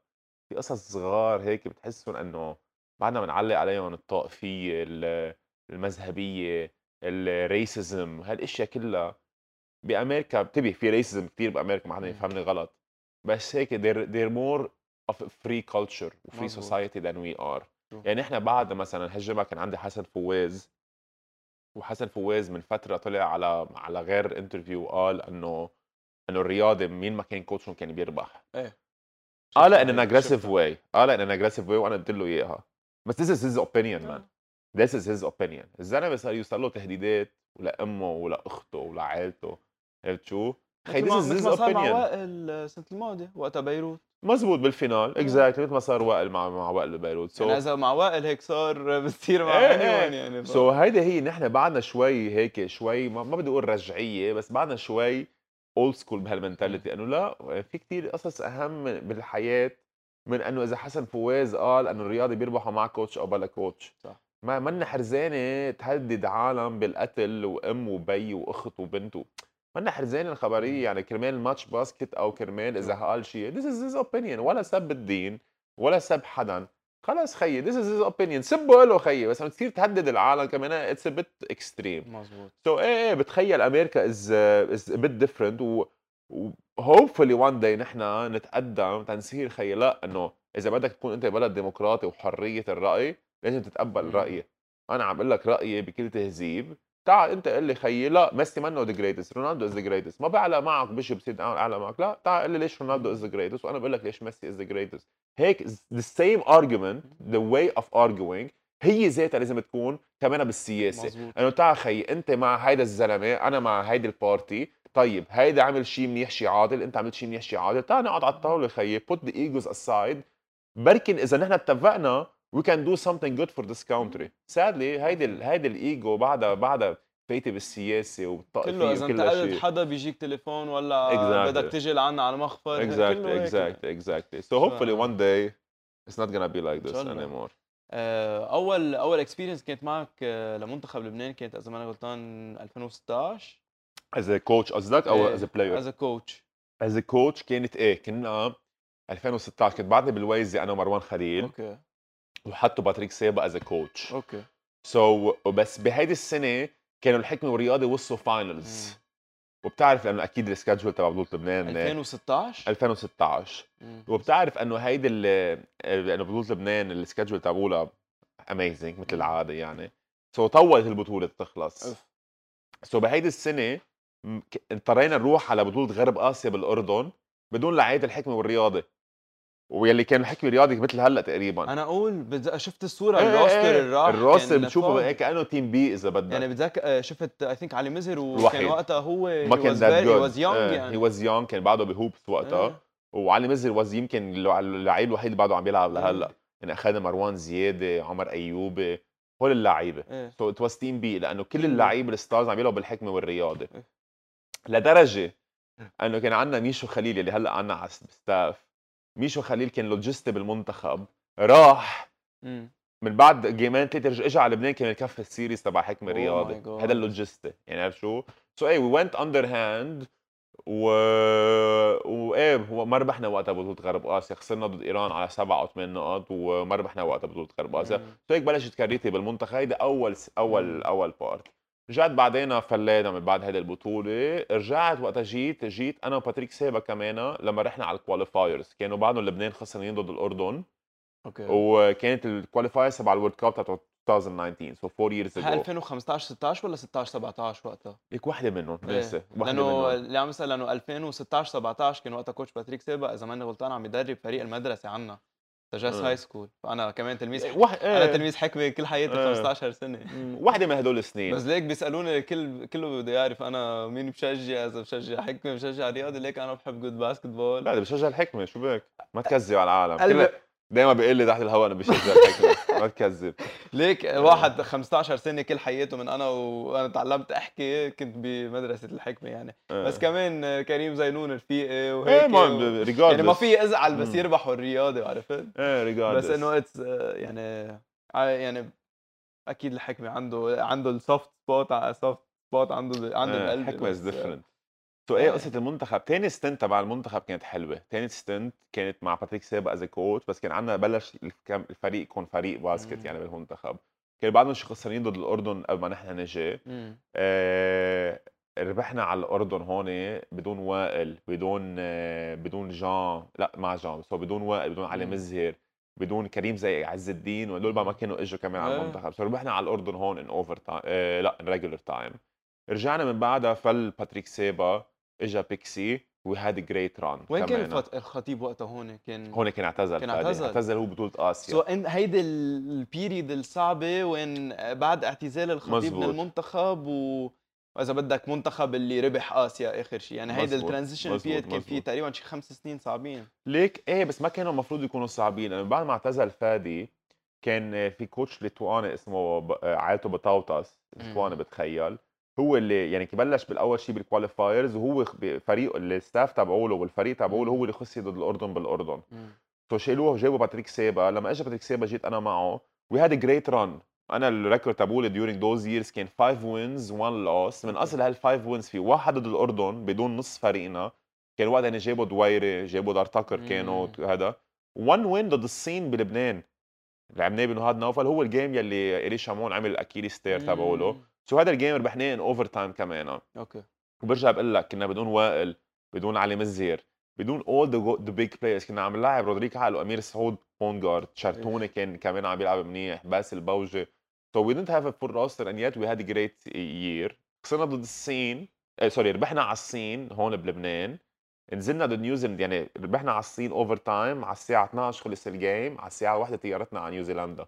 في قصص صغار هيك بتحسهم إنه بعدنا بنعلق عليهم الطائفية ال- المذهبية ال racism هالأشياء كلها بامريكا بتبي في racism كثير بأمريكا ما حدا مم. يفهمني غلط. بس هيك they're, they're more of a free culture و free than we are. True. يعني إحنا بعد مثلا هالجمعه كان عندي حسن فواز. وحسن فواز من فترة طلع على على غير interview وقال إنه إنه الرياضه مين ما كان coach كان بيربح. قالها in aggressive way قالها in aggressive way وأنا قلت له إياها. بس this is his opinion man. this is his opinion. الزلمة صار يوصل له تهديدات ولامه ولأخته ولعائلته. عرفت شو؟ خي this ما is his مثل ما صار مع وائل السنة الماضيه وقتها بيروت. مزبوط بال final exactly مثل ما صار وائل مع مع وائل ببيروت so. يعني so إذا مع وائل هيك صار بتصير مع إيه، اني إيه. يعني so هيدي هي نحن بعدنا شوي هيك شوي ما, ما بدي أقول رجعية بس بعدنا شوي old school بهال mentality إنه لا في كتير قصص أهم بالحياة من إنه إذا حسن فواز قال إنه الرياضي بيربحوا مع coach أو بلا coach صح. ما منا حرزانة تهدد عالم بالقتل وأم وبي وأخت وبنت و- منا حرزانه الخبرية؟ يعني كرمال match basket أو كرمال إذا قال شيء. This is his opinion. ولا سب الدين ولا سب حدا. خلص خيي this is his opinion. سبه له خيي. بس لما تصير تهدد العالم كمان. it's a bit extreme. مزبوط. so so, إيه إيه بتخيل أمريكا is is a bit different. و و hopefully one day نحن نتقدم تنصير خيي. لا إنه إذا بدك تكون أنت بلد ديمقراطي وحرية الرأي لازم تتقبل. رأيي. أنا عم بقول لك رأيي بكل تهذيب. تعال انت قل لي خيي لا ميسي منه the greatest رونالدو is the greatest ما بعلق معك بشي بصير أعلق معك. لا تعال قل لي ليش رونالدو is the greatest وأنا بقول لك ليش ميسي is the greatest هيك the same argument the way of arguing هي ذاتها لازم تكون كمان بالسياسة. إنه تعال خيي أنت مع هيدا الزلمة أنا مع هيدي ال party طيب هيدا عمل شيء منيح شيء عادل أنت عملت شيء منيح شيء عادل تعال نقعد على الطاولة خيي put the egos aside. بركن إذا نحن اتفقنا we can do something good for this country. sadly هيدي ال- هيدي الايجو بعدها بعدها فايته بالسياسة والطائفيه كله إذا انتقدت شيء. حدا بيجيك تليفون ولا Exactly. بدك تجي لعنا على المخفر هيك. exactly exactly so hopefully one day it's not gonna be like إن this شاء الله. anymore. آه، أول أول experience كانت معك آه، لمنتخب لبنان كانت إذا ماني غلطان 2016 as a coach قصدك أو a player. As coach a coach كانت إيه؟ كنا 2016 كنت بعدني باللويزي أنا ومروان خليل. okay. وحطوا باتريك سيبا as coach okay. so so, بس بهيدي السنة كانوا الحكمة والرياضة وصلوا finals مم. وبتعرف لأنه أكيد ال schedule تبع بطولة لبنان 2016 2016 مم. وبتعرف إنه هيدي ال- انه بطولة لبنان ال schedule تبعولها amazing مثل العادة يعني. so so, طولت البطولة تخلص. so so, بهيدي السنة اضطرينا نروح على بطولة غرب آسيا بالأردن بدون لعيبة الحكمة والرياضة. ويلي كان الحكمه والرياضه مثل هلا تقريبا أنا أقول شفت الصورة إيه إيه ال roster إيه. اللي راح ال roster بتشوفه. هيك كأنه team B إذا بدك يعني بتذكر آه، شفت I think علي مزر وكان الوحيد. وقتها هو ما كان that he good was young he يعني was young كان بعده بهوبس وقتها إيه. وعلي مزر was يمكن اللع- اللعيب الوحيد اللي بعده عم بيلعب لهلأ إيه. يعني اخذنا مروان زيادة عمر ايوبي هول اللعيبة إيه so it was team B لأنه كل. اللعيبة ال stars عم يلعبوا بالحكمة والرياضة إيه. لدرجة إنه كان عندنا ميشو خليل اللي هلأ عندنا على ال staff ميشو خليل كان لوجيستي بالمنتخب راح مم. من بعد جيمين ثلاثة اجى على لبنان كان يكفي ال series تبع حكمه Oh رياضي my God. هذا اللوجيستي يعني عرفت شو؟ so إيه we went under hand و وايه هو ما ربحنا وقتها بطولة غرب آسيا خسرنا ضد إيران على سبع أو ثمان نقط وما ربحنا وقتها بطولة غرب آسيا. so هيك بلشت career تي بالمنتخب هيدا أول أول مم. أول part رجعت بعدين فلينا من بعد هيدا البطولة رجعت وقتها جيت جيت أنا وباتريك سيبا كمان لما رحنا على ال qualifiers كانوا بعدهم لبنان خسرانين ضد الأردن. okay. وكانت ال qualifiers تبع ال World Cup تبع 2019 so 4 years ago 2015 16 ولا 16 17 وقتها؟ ليك وحدة منهم إيه. لسه وحدة لأنه منهم. اللي عم يسأل لأنه 2016 17 كان وقتها coach باتريك سيبا إذا ماني غلطان عم يدرب فريق المدرسة عنا. Sagesse آه. High school فأنا كمان تلميذ وح... أنا إيه. تلميذ حكمة كل حياتي إيه. 15 سنة. مم، وحده من هدول السنين. بس ليك بيسألوني كل كله بده يعرف أنا مين بشجع إذا بشجع حكمة بشجع رياضي ليك أنا بحب good basketball لا بشجع الحكمة شو بك؟ ما تكذب على العالم. كل دائما بيقول لي تحت الهواء أنا بشجع الحكمة. ما تكذب ليك واحد 15 سنة كل حياته من أنا وأنا تعلمت أحكي كنت بمدرسة الحكمة يعني. بس كمان كريم زينون رفيقي وهيك إيه و... يعني ما في ازعل بس. يربحوا الرياضي عرفت إيه regardless بس إنه it's يعني ع- يعني أكيد الحكمة عنده عنده ال soft spot soft spot عنده عنده القلب الحكمه is different so إيه. قصة المنتخب تاني stint تبع المنتخب كانت حلوة تاني stint كانت مع باتريك سيبا as coach بس كان عندنا بلش الفريق يكون فريق basket مم. يعني بالمنتخب كان بعدهم شي خسرانين ضد الأردن قبل ما نحن نجي مم. آه ربحنا على الأردن هون بدون وائل بدون آه، بدون جان لا مع جان بس هو بدون وائل بدون علي مم. مزهر بدون كريم زي عز الدين وهدول ما كانوا إجوا كمان على إيه. المنتخب so ربحنا على الأردن هون in overtime لا in regular time رجعنا من بعدها فل باتريك سيبا basically we had great run وين كان الفت... الخطيب وقتها هون كان هون كان اعتزل كان. اعتزل. اعتزل هو بطولة آسيا so إن هيدي ال- ال period الصعبة وين بعد اعتزال الخطيب مزبوط. من المنتخب و واذا بدك منتخب اللي ربح آسيا آخر شيء يعني مزبوط. ال transition. period كان فيه. تقريبا شي خمس سنين صعبين ليك إيه بس ما كانوا المفروض يكونوا صعبين لأنه بعد ما اعتزل فادي كان في coach ليتواني اسمه عائلته بطاوطس ليتواني مم. بتخيل هو اللي يعني بلش بالأول شيء بال qualifiers وهو بفريق ال staff تبعوله والفريق تبعوله هو اللي خسر ضد الأردن بالأردن. so شالوه وجابوا باتريك سيبا لما اجى باتريك سيبا جيت أنا معه. we had great run أنا ال record تبعولي during those years كان 5 wins 1 loss من أصل هال 5 wins في واحد ضد الأردن بدون نص فريقنا. كان وقتها يعني جابوا دويري جابوا دار تاكر كانوا. هذا. 1 win ضد الصين بلبنان. لعبناه بنهاد نوفل. هو ال game يلي إيلي شمعون عمل ال Achilles tear تبعوله. so هذا ال game ربحناه in overtime كمان okay. وبرجع بقول لك كنا بدون وائل بدون علي مزهر بدون all the big players كنا عم نلعب رودريك عقل وامير سعود point guard شرتوني كان كمان عم بيلعب منيح باسل بوجي. So we didn't have a full roster and yet we had a great year. خسرنا ضد الصين آه sorry ربحنا على الصين هون بلبنان. نزلنا ضد نيوزيلند يعني ربحنا على الصين overtime على الساعة 12 خلص ال game على الساعة 1 طيارتنا على نيوزيلندا.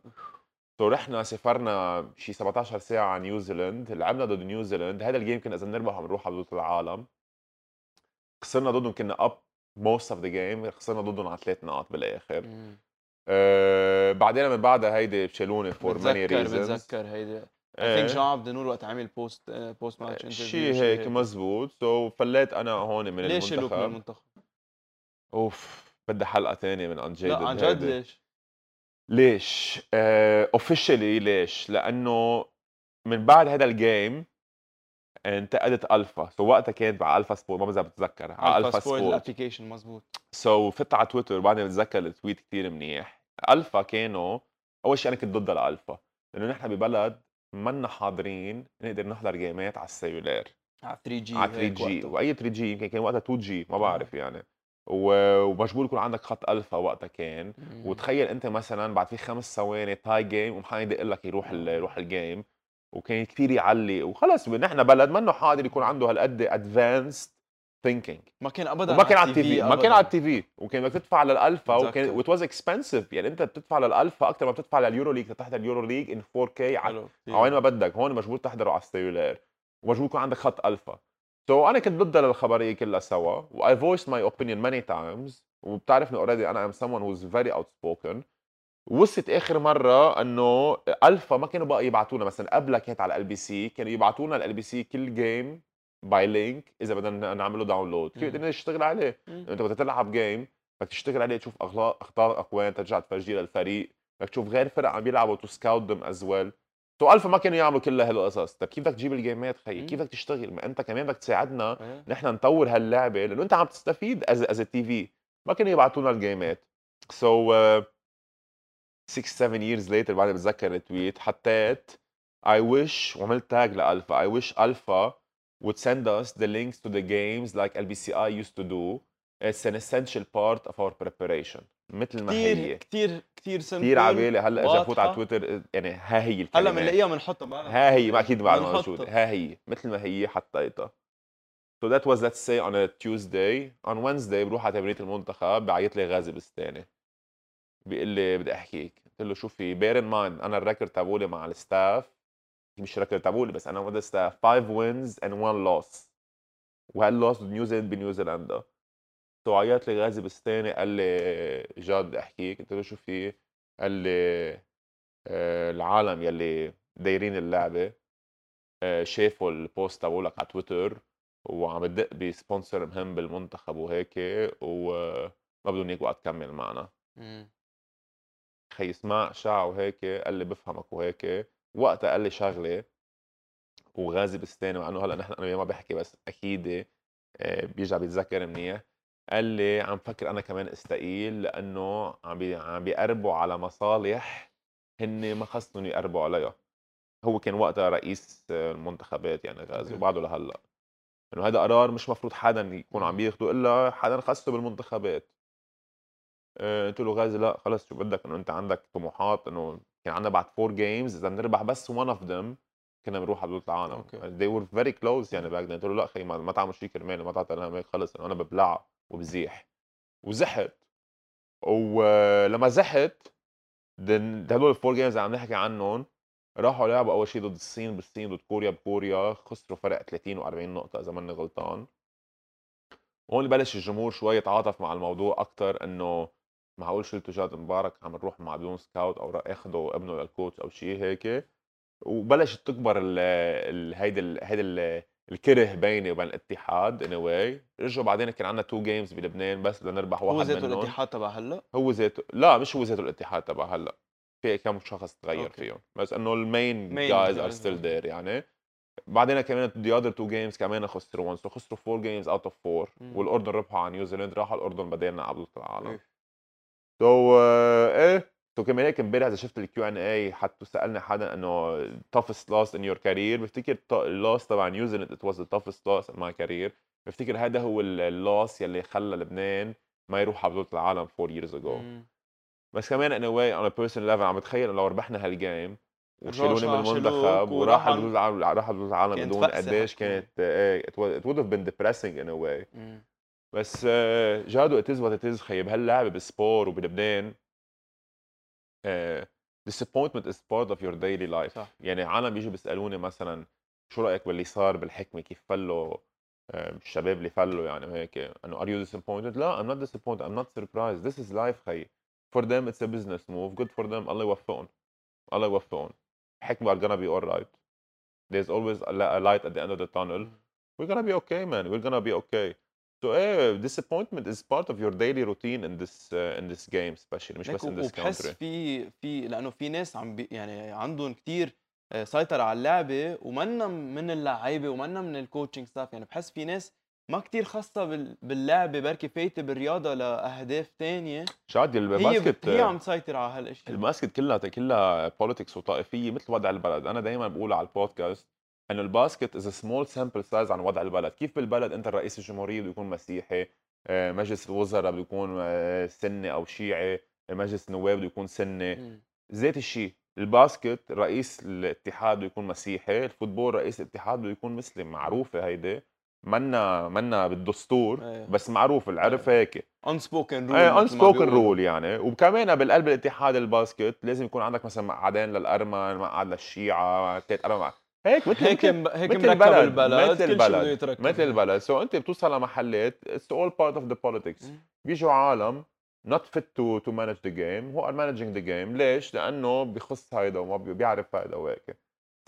so رحنا سافرنا شي 17 ساعة على نيوزيلند لعبنا ضد نيوزيلند هذا ال game كنا إذا بنربح بنروح على بطولة العالم. خسرنا ضدهم كنا up most of the game خسرنا ضدهم على ثلاث نقاط بالآخر. أه بعدين من بعدها هيدي شالوني for many بتذكر reasons بتذكر هيدي. I think جان عبد النور وقت عمل post post match interview شيء هيك مزبوط. so فليت أنا هون من ليش شالوك من المنتخب. المنتخب؟ أوف بدي حلقة ثانية من Unjaded لا عن جد ليش؟ ليش؟ officially ليش؟ لأنه من بعد هذا ال game انتقدت ألفا. so وقتها كانت على ألفا سبورت ما بعرف بتذكر. على ألفا سبورت سبورت ال application مزبوط so فت على تويتر بعدين بتذكر ال tweet كثير منيح. ألفا كانوا أول شيء أنا كنت ضد الألفا. لأنه نحن ببلد منا حاضرين نقدر نحضر جيمات على ال cellular على 3 جي على 3 جي وأي 3G يمكن كان وقتها 2G ما بعرف يعني. ومجبور يكون عندك خط الفا وقتها كان. وتخيل أنت مثلا بعد في خمس ثواني tie game ومحاول يدق لك يروح يروح ال game وكان كثير يعلي. وخلص نحن بلد منه حاضر يكون عنده هالقد advanced thinking ما كان ابدا وما كان على ال TV ما كان على. ال T V وكان بدك تدفع للالفا وكان. and it was expensive يعني أنت بتدفع للالفا أكثر ما بتدفع لليورو ليج تحضر اليورو ليج ان 4K على حلو. كتير. على وين ما بدك. هون مجبور تحضره على ال cellular ومجبور يكون عندك خط الفا so so, أنا كنت ضد الخبرية كلها سوا و I voiced my opinion many times. وبتعرفني already أنا am someone who's very outspoken. وصلت آخر مرة إنه ألفا ما كانوا بقى يبعتونا مثلا قبلها كانت على LBC كانوا يبعتونا LBC كل game by link إذا بدنا نعمله download كيف. بدنا نشتغل عليه. أنت بدك تلعب game بدك تشتغل عليه تشوف اخطاء أخطاء أقوام ترجع تفجير الفريق. بدك تشوف غير فرق عم بيلعبوا to scout them as well so الفا ما كانوا يعملوا كل هالقصص. طيب كيف بدك تجيب الجيمات؟ خيي مم. كيف بدك تشتغل؟ ما أنت كمان بدك تساعدنا إيه. نحن نطور هاللعبة. لأنه أنت عم تستفيد as as TV ما كانوا يبعتونا الجيمات. so 6 7 years later بعد بتذكر ال tweet حطيت I wish وعملت تاج لألفا. I wish Alpha would send us the links to the games like LBCI used to do. It's an essential part of our preparation. مثل ما كثير هي. كثير كثير سمبل كثير عبالي هلأ اجى فوت على. تويتر يعني ها هي هلأ الكلمات بنلاقيها بنحطها بعدها ها هي ما أكيد بعد بنحطها. موجود ها هي مثل ما هي حطيتها. So that was let's say on a Tuesday. On Wednesday بروح على تمرينة المنتخب بعيط لي غازي بستاني. بيقول لي بدي أحكيك. قلت له شوفي bear in mind أنا ال record تبعولي مع ال staff مش ال record تبعولي بس أنا with ال staff 5 wins and 1 loss. وهال loss نيوزيلاند بنيوزيلندا. so عيط لي غازي بستاني قال لي جاد أحكيك. قلت له شو في؟ قال لي آه، العالم يلي دايرين اللعبة آه، شافوا البوست تبعولك على تويتر وعم تدق ب sponsor مهم بالمنتخب وهيك وما بدهم اياك وقت تكمل معنا. خي اسمع شع وهيك قال لي بفهمك وهيك. وقتها قال لي شغلة وغازي بستاني مع إنه هلأ نحن أنا ما بحكي بس أكيد آه، بيرجع بيتذكر منيح. قال لي عم فكر أنا كمان استقيل لأنه عم بي عم بيقربوا على مصالح هن ما خصهم يقربوا عليها هو كان وقتها رئيس المنتخبات يعني غازي. وبعده لهلأ. إنه هذا قرار مش مفروض حدا يكون عم بياخده إلا حدا خصه بالمنتخبات. آه، قلت له غازي لأ خلص شو بدك؟ إنه أنت عندك طموحات إنه كان عندنا بعد four games إذا بنربح بس one of them كنا بنروح على بطوله العالم. okay. they were very close يعني باك قلت له لأ خي ما, ما تعمل شيء كرمالي ما تعطي هيك خلص إنه أنا ببلع وبزيح وزحت. ولما زحت هدول ال four games عم نحكي عنهم راحوا لعبوا أول شيء ضد الصين بالصين ضد كوريا بكوريا خسروا فرق 30 و40 نقطة إذا ماني غلطان. هون بلش الجمهور شوي يتعاطف مع الموضوع أكثر إنه معقول شلتوا جاد مبارك عم نروح مع بدون scout أو اخذوا ابنه لل coach أو شيء هيك. وبلشت تكبر ال هيدي هيدي الكره بيني وبين الاتحاد anyway رجعوا بعدين كان عندنا two games بلبنان بس بدنا نربح هو واحد ذاته منهم. الاتحاد تبع هلا؟ هو ذاته لا مش هو ذاته الاتحاد تبع هلا. في كم شخص تغير okay. فيهم. بس إنه ال main guys are. still there يعني. بعدين كمان the other two games كمان خسروا 1 so خسروا 4 games out of 4 مم. والأردن ربحوا على نيوزيلاند راحوا الأردن بدينا على بطوله العالم. إيه. so إيه. so كمان هيك امبارح إذا شفت ال Q&A حتى سالني حدا إنه toughest loss in your career بفتكر ال loss تبع نيوزيلاند it was the toughest loss in my career بفتكر هذا هو ال loss يلي خلى لبنان ما يروح على بطولة العالم 4 years ago. بس كمان anyway on a personal level عم بتخيل لو ربحنا هال game وشالوني رجعوا من المنتخب وراح على- راح على بطولة العالم بدون قديش. كانت إيه it would, it would have been depressing in a way مم. بس آه، جادو it's what it's خيي بهاللعبه بال sport وبلبنان disappointment is part of your daily life صح. يعني عالم بيجوا بيسالوني مثلا شو رايك باللي صار بالحكمه كيف فلوا آه، الشباب اللي فلوا يعني وهيك انه are you disappointed لا I'm not disappointed I'm not surprised this is life خيي for them it's a business move good for them الله يوفقهم الله يوفقهم حكمة are gonna be alright there's always a li- a light at the end of the tunnel we're gonna be okay man we're gonna be okay So eh, disappointment is part of your daily routine in this uh, in this game especially مش بس in this country. في في لأنه في ناس عم بي يعني عندهم كتير آه، سيطرة على اللعبة ومنا من اللعيبة ومنا من ال coaching staff يعني بحس في ناس ما كتير خاصة بال- باللعبة بركي فايتة بالرياضة لأهداف تانية. شادي هي ال basket هي عم تسيطر على هالاشياء ال basket كلها كلها politics وطائفية مثل وضع البلد. أنا دائما بقول على البودكاست إنه ال basket is small sample size عن وضع البلد. كيف بالبلد أنت الرئيس الجمهورية بده يكون مسيحي؟ آه، مجلس الوزراء بده يكون آه، سني أو شيعي. مجلس النواب بده يكون سني. ذات الشيء ال basket رئيس الاتحاد بده يكون مسيحي ال football رئيس الاتحاد بده يكون مسلم. معروفة هيدي. منا منا بالدستور إيه. بس معروف العرف هيك. unspoken rule إيه unspoken. rule يعني. وكمان بالقلب الاتحاد ال basket لازم يكون عندك مثلا مقعدين للأرمن مقعد للشيعة ثلاث أربع هيك مثل هيك هيك مثل مركب البلد، مثل البلد، مثل البلد. so انت بتوصل لمحلات it's all part of the politics. مم. بيجوا عالم not fit to to manage the game who are managing the game. ليش؟ لأنه بخص هيدا وما بي- بيعرف هيدا وهيك.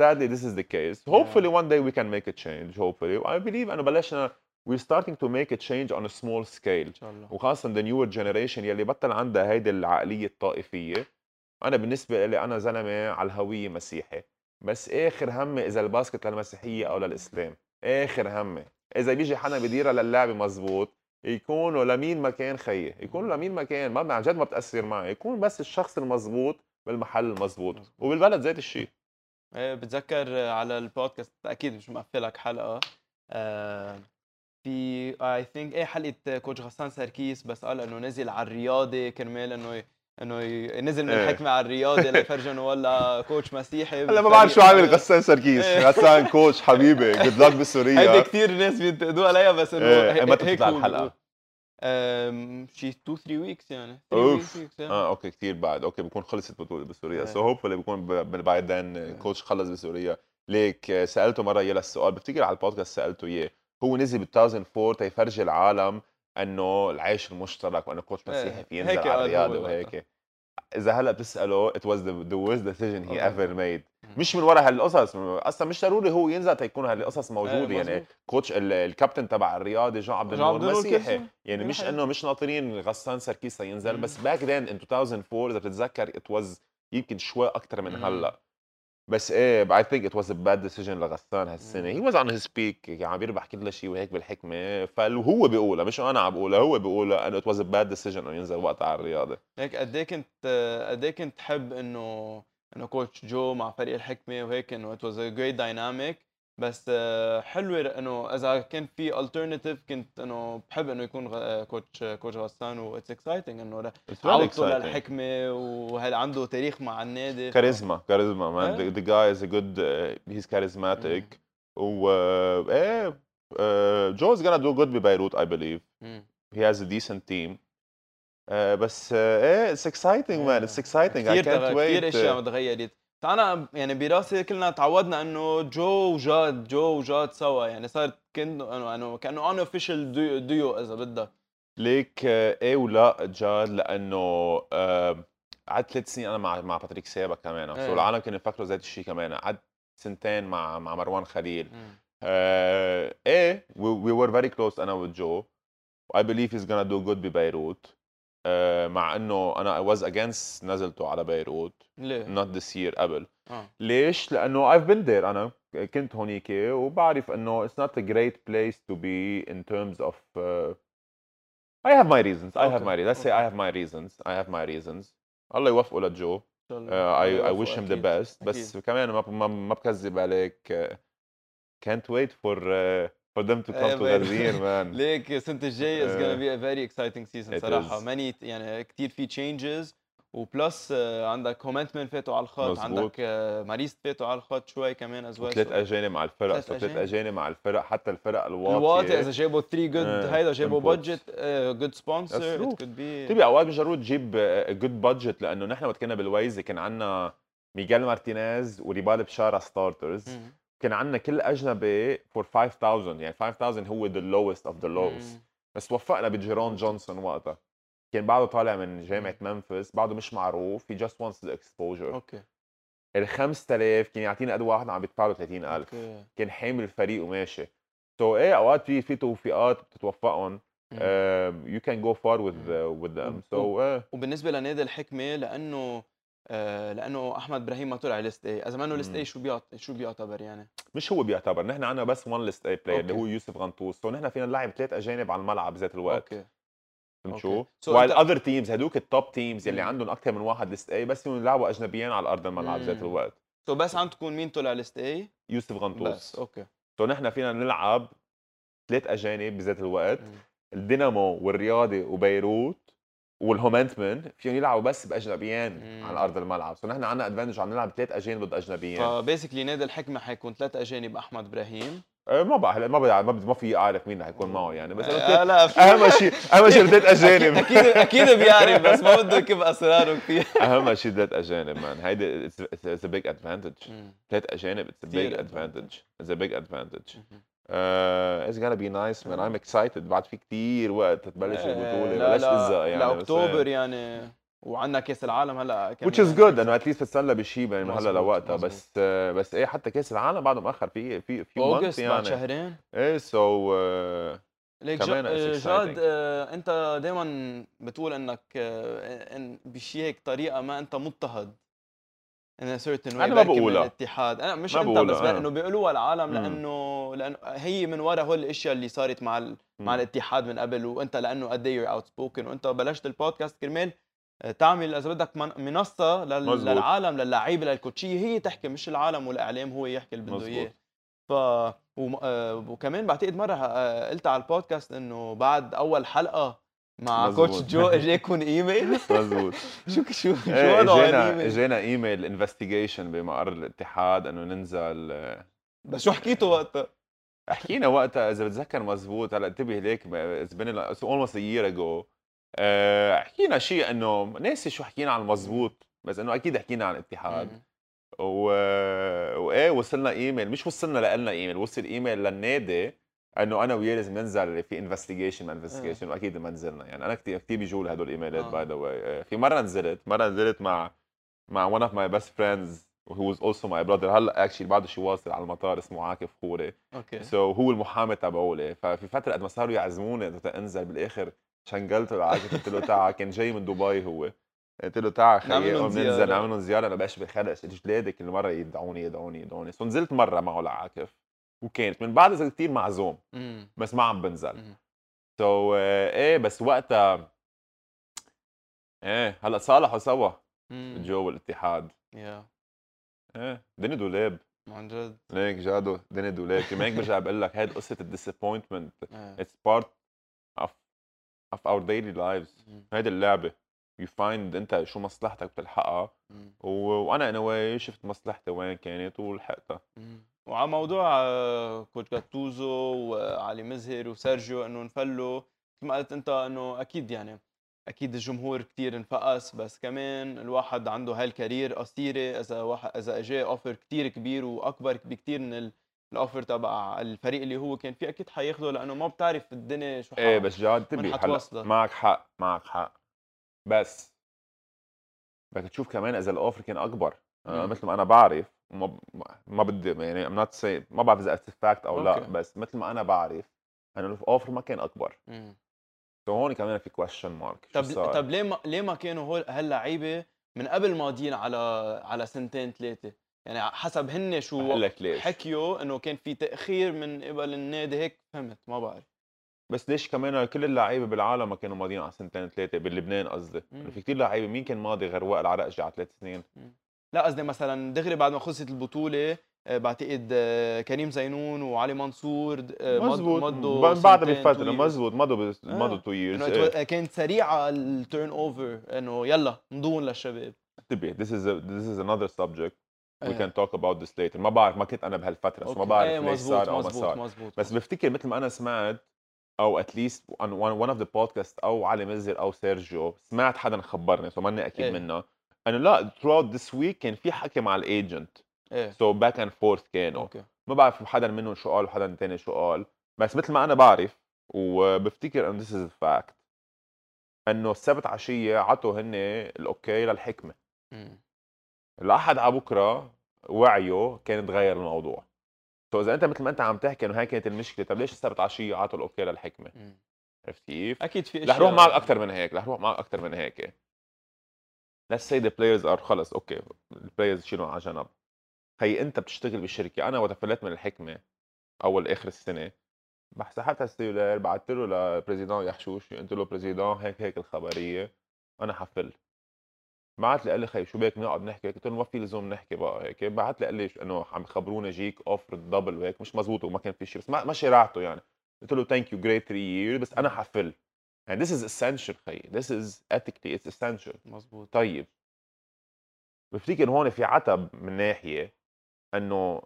Sadly this is the case. Hopefully one day we can make a change hopefully. I believe إنه بلشنا we're starting to make a change on a small scale. ان شاء الله وخاصة the newer generation يلي بطل عندها هيدي العقلية الطائفية. أنا بالنسبة لي أنا زلمة على الهوية مسيحي. بس آخر همي إذا الباسكت للمسيحية أو للإسلام آخر همي إذا بيجي حدا بديرها للعبة مزبوط يكونوا لمين ما كان خيي يكونوا لمين ما كان. ما عن جد ما بتأثر معي. يكون بس الشخص المزبوط بالمحل المزبوط مزبوط. وبالبلد ذات الشيء. إيه، بتذكر على البودكاست أكيد مش مقفلك حلقة. آه، في I think إيه حلقة coach غسان سركيس بس قال إنه نزل على الرياضة كرمال إنه إنه نزل من إيه. الحكمة على الرياضه ليفرجي انه ولا coach مسيحي هلا ما بعرف شو عامل بالفريق. غسان سركيس إيه. غسان coach حبيبي. good luck هيدي بسوريا كثير ناس بينتقدوها عليها بس إنه إيه، هي- متى هيك بتطلع. أم، شي 2 3 weeks يعني. 3 أوف. آه okay كثير بعد. okay بكون خلصت بطولة بسوريا إيه. so hopefully بكون بعدين إيه. coach خلص بسوريا ليك آه، سألته مرة اياه السؤال. بفتكر على البودكاست سألته اياه هو نزل ب 2004 تيفرجي العالم. إنه العيش المشترك وإنه coach إيه، مسيحي في هيك ينزل على هو الرياضة. وهيك إذا هلأ بتسأله it was the, the worst decision he okay. ever made مم. مش من ورا هالقصص أصلا مش ضروري هو ينزل تيكون هالقصص موجوده إيه، يعني مظبوط. coach ال- الكابتن تبع الرياضي جون عبد النور مسيحي. يعني كل مش. إنه مش ناطرين غسان سركيس ينزل. بس back then in 2004 إذا بتتذكر it was يمكن شوي أكثر من. هلأ بس إيه I think it was a bad decision لغسان هالسنة. هي. was on his peak عم بيربح كل شيء وهيك بالحكمة. فهو بيقولها مش أنا عم بقولها هو بيقولها انه it was a bad decision إنه ينزل وقتها على الرياضة. هيك قد إيه كنت قد إيه كنت تحب إنه إنه coach جو مع فريق الحكمة وهيك إنه it was a great dynamic بس آه، حلوة إنه إذا كان في alternative كنت إنه بحب إنه يكون آه، coach coach غسان what's exciting إنه It's very عودته exciting. للحكمه وهل عنده تاريخ مع النادي. كاريزما كاريزما man. إيه. the, the guy is a good uh, he's charismatic. و إيه is gonna do good ببيروت I believe. مم. he has a decent team. uh, بس uh, إيه it's exciting man. it's exciting. I can't تغ- كثير wait. أشياء تغيرت أنا يعني براسي كلنا تعودنا إنه جو وجاد جو وجاد سوا. يعني صارت كانه انه انه كأنه unofficial ديو إذا بدك. ليك إيه ولا جاد؟ لأنه آه، قعدت ثلاث سنين أنا مع مع باتريك سيابا كمان. إيه. so العالم كانوا يفكروا ذات الشيء كمان. قعدت سنتين مع مع مروان خليل. آه، إيه we were very close أنا وجو. I believe he's gonna do good ببيروت. مع انه أنا I was against نزلته على بيروت ليه؟ not this year قبل آه ليش؟ لأنه I've been there أنا كنت هونيك وبعرف انه it's not a great place to be in terms of uh, I have my reasons I have Okay. my reasons let's say I Okay. have my reasons I have my reasons الله يوفقه لجو إن شاء الله. uh, I, I يوفقه wish him the أكيد. best بس كمان ما ما, ما بكذب عليك uh, can't wait for them to come to غزير man ليك السنة الجايه is آه. gonna be a very exciting season صراحة. ماني يعني كثير في changes وبلس عندك هومنتمن فاتوا على الخط مزبوط. عندك آه، ماريست فاتوا على الخط شوي كمان as well ثلاث أجانب مع الفرق ثلاث. أجانب مع الفرق حتى الفرق الواطية الواطي إذا جابوا 3 good آه، هيدا جابوا. budget good sponsor could be تبي اوقات بيجربوا تجيب good budget لأنه نحن وقت كنا باللويزه كان عندنا ميغيل مارتينيز وريبال بشارا starters كان عندنا كل أجنبي for 5000 يعني 5000 هو the lowest of the lowest بس وفقنا بجيرون جونسون وقتها. كان بعده طالع من جامعة من نفس بعده مش معروف he just wants the exposure. أوكي. ال 5000 كان يعطينا قد واحد عم بيدفع له 30000 أوكي. كان حامل الفريق وماشي. so, إيه أوقات في في توفيقات بتتوفقهم. go far with uh, with them. so uh, وبالنسبة لنادي الحكمة لأنه لأنه أحمد إبراهيم ما طلع LISTE A إذا ما إنه LISTE A شو بيعط شو بيعتبر يعني مش هو بيعتبر نحن عندنا بس one LISTE A player اللي. هو يوسف غنطوس so نحن فينا نلعب ثلاث أجانب على الملعب بذات الوقت أوكي فهمت. شو؟ while other teams هدوك ال top teams يلي. عندهم أكثر من واحد LISTE A بس يلعبوا اجنبيين على أرض الملعب ذات. الوقت so بس عندكم مين طلع ليست اي يوسف بس غنطوس أوكي so نحن فينا نلعب ثلاث أجانب بذات الوقت. الدينامو والرياضي وبيروت والهومنتمن فيهم يلعبوا بس بأجنبيين. على أرض الملعب. so نحن عندنا advantage عم نلعب ثلاث أجانب ضد أجنبيين. ف basically نادي الحكمة حيكون ثلاث أجانب أحمد إبراهيم. أه ما بقى هلا ما بدي ما, فيي اعرف مين رح يكون معه يعني. بس آه لا أهم شيء أهم شيء ثلاث أجانب. أكيد أكيد بيعرف بس ما بده يكب أسراره كثير أهم شيء ثلاث أجانب man هيدي it's a big advantage ثلاث أجانب it's a big advantage it's a big advantage. it's gonna be nice man I'm excited بعد في كثير وقت تبلش البطولة لا بلش لا تزق يعني لاكتوبر يعني وعندنا كأس العالم هلأ كمان which is good إنه at least تتسلى بشيء يعني من هلا لوقتها. بس آه، بس إيه حتى كأس العالم بعده مأخر في في في months August بعد يعني. شهرين. إيه so ليك كمان جا- it's جاد. آه، أنت دائما بتقول إنك آه، إن بشي هيك طريقة ما أنت مضطهد. In a certain way أنا ما بقولها. الاتحاد أنا مش ما أنت بقولها، بس. إنه بيقولوها العالم. لأنه لأنه هي من ورا هول الأشياء اللي صارت مع ال... مع الاتحاد من قبل وأنت لأنه قد إيه outspoken وأنت بلشت البودكاست كرمال آه، تعمل إذا بدك من- منصة لل... مزبوط. للعالم للعيبه لل coach ية هي تحكي مش العالم والإعلام هو يحكي اللي بده. إياه ف وم... آه، وكمان بعتقد مرة آه، قلت على البودكاست إنه بعد أول حلقة مع مزبوط. coach جو اجاكم إيميل مزبوط شو شو شو وضعه اجينا الايميل اجينا email investigation بمقر الاتحاد إنه ننزل آه، بس شو حكيتوا وقتها؟ حكينا وقتها إذا بتذكر مزبوط هلأ انتبه ليك it's been almost a year اجو حكينا شيء إنه ناسي شو حكينا عن المزبوط بس إنه أكيد حكينا عن الاتحاد. و... وإيه وصلنا إيميل مش وصلنا لنا إيميل وصل إيميل للنادي انه أنا وياه لازم ننزل في investigation ما investigation واكيد ما نزلنا. يعني أنا كثير كثير بيجوا لي هدول الايميلات آه. by the way في مرة نزلت مرة نزلت مع مع one of my best friends who was also my brother. هلا actually بعده شي واصل على المطار اسمه عاكف خوري. أوكي. so, هو المحامي تبعولي. ففي فترة قد ما صاروا يعزموني انزل بالآخر. شنقلته لعاكف قلت له تعا كان جاي من دبي هو. قلت له تعا خيي. ننزل نعمل لهم زيارة. أنا بقاش بخلق جلادي كل مره يدعوني يدعوني يدعوني. so نزلت مرة معه لعاكف. وكانت من بعد اذا كثير معزوم. بس ما عم بنزل. so, إيه بس وقتها إيه هلأ صالحوا سوا. جو والاتحاد يا إيه الدنيا دولاب عن جد ليك جادو دند وليك ما هيك برجع بقول لك هيدي قصة ال disappointment. it's part of of our daily lives. هيدي اللعبة you find أنت شو مصلحتك بتلحقها. و... وأنا أنا شفت مصلحتي وين كانت ولحقتها. وعلى موضوع آه، coach جاتوزو وعلي مزهر وسيرجيو إنه انفلوا مثل ما قلت أنت إنه أكيد يعني أكيد الجمهور كتير انفقس بس كمان الواحد عنده هال career قصيره إذا واحد إذا اجاه offer كتير كبير وأكبر بكتير من ال- ال offer تبع الفريق اللي هو كان فيه أكيد حياخده لأنه ما بتعرف الدنيا شو إيه بس جاد وين تبي هلأ. معك حق معك حق بس بدك تشوف كمان إذا ال offer كان أكبر أنا مم. مثل ما أنا بعرف ما ما بدي يعني I'm not saying ما بعرف إذا it's fact أو لا أوكي. بس مثل ما أنا بعرف إنه ال offer ما كان أكبر. so هون كمان في question mark طب طب ليه ما ليه ما كانوا هول هاللعيبة من قبل ماضيين على على سنتين ثلاثة يعني حسب هن شو حكيوا إنه كان في تأخير من قبل النادي هيك فهمت؟ ما بعرف. بس ليش كمان كل اللعيبة بالعالم ما كانوا ماضيين على سنتين ثلاثة بلبنان قصدي. في كثير لعيبة مين كان ماضي غير وائل عرقجي على ثلاث سنين؟ لا قصدي مثلا دغري بعد ما خلصت البطولة آه، بعتقد آه، كريم زينون وعلي منصور آه، مض- مزبوط مضوا بعد بفتره. مزبوط مضوا. مضوا two years كانت سريعة ال turnover إنه يلا نمضون للشباب انتبه this is a, this is another subject we إيه. can talk about this later ما بعرف ما كنت أنا بهالفترة ما. بعرف إيه، ليش صار أو ما صار مزبوط بس بفتكر مثل ما أنا سمعت أو at least on one, one of the podcast أو علي مزهر أو سيرجيو سمعت حدا خبرني so ماني أكيد إيه. منه انه لا throughout this week كان في حكي مع ال agent إيه. so back and forth كانوا. أوكي. ما بعرف حدا منهم شو قال وحدا تاني شو قال. بس مثل ما أنا بعرف وبفتكر إنه this is a fact إنه السبت عشية عطوا هن ال okay للحكمة. مم. الاحد على بكرة وعيه كان تغير الموضوع. so إذا أنت مثل ما أنت عم تحكي إنه هاي كانت المشكلة طب ليش السبت عشية عطوا ال okay للحكمة؟ مم. عرفت كيف؟ أكيد في رح روح معك أكثر من هيك رح روح معك أكثر من هيك. Let's say the players are خلص okay ال players شيلهم على جنب. هي أنت بتشتغل بالشركة أنا وقت فلت من الحكمة أول آخر السنة بح سحبت ال cellulaire بعثت له ل président يحشوش قلت له président هيك هيك الخبرية أنا حفل بعت لي قال لي خي شو بك نقعد نحكي؟ قلت له ما في لزوم نحكي بقى هيك. بعت لي قال لي إنه عم يخبرونا جايك offer double وهيك مش مزبوط وما كان في شيء بس ما شرعته يعني. قلت له thank you great 3 years بس أنا حفل يعني this is essential خي this is ethically it's essential. مزبوط طيب. بفتكر هون في عتب من ناحية إنه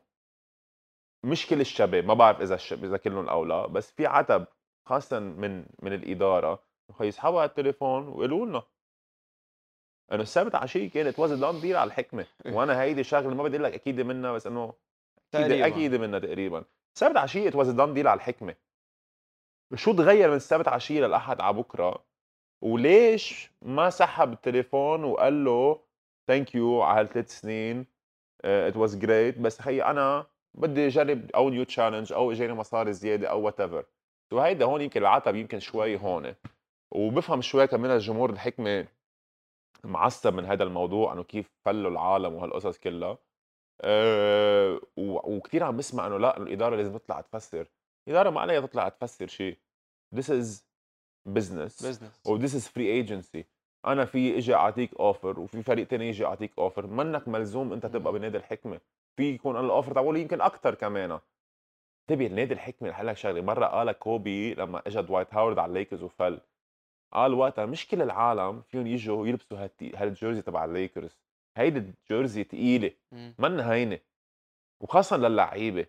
مش كل الشباب ما بعرف إذا الشباب إذا كلهم أو لا بس في عتب خاصه من من الإدارة خي يسحبوا على التليفون ويقولوا لنا. إنه السبت عشيه كانت was done deal على الحكمة. وأنا هيدي شغلة ما بدي أقول لك أكيد منها بس إنه أكيد. أكيد منها تقريبا. السبت عشيه was done deal على الحكمة. شو تغير من السبت عشيه للأحد على بكرة؟ وليش ما سحب التليفون وقال له thank you على هالثلاث سنين؟ it was great بس خي أنا بدي أجرب a new challenge أو إجاني مصاري زيادة أو whatever so هيدا هون يمكن العتب يمكن شوي هون. وبفهم شوي كمان الجمهور الحكمة معصب من هذا الموضوع إنه كيف فلوا العالم وهالقصص كلها. أه وكثير عم بسمع إنه لا الإدارة لازم تطلع تفسر. الإدارة ما عليها تطلع تفسر شيء. This is business. business و this is free agency أنا في إجي أعطيك offer وفي فريق تاني يجي يعطيك offer منك ملزوم أنت تبقى. بنادي الحكمة. في يكون أنا ال offer تبعولي يمكن أكثر كمان. انتبه النادي الحكمة رح لك شغلة؟ مرة قال كوبي لما اجى دوايت هاورد على الليكرز وفل. قال وقتها مش كل العالم فيهم يجوا يلبسوا هال jersey تبع الليكرز. هيدي ال jersey ثقيله منا هينة. وخاصه للعيبة.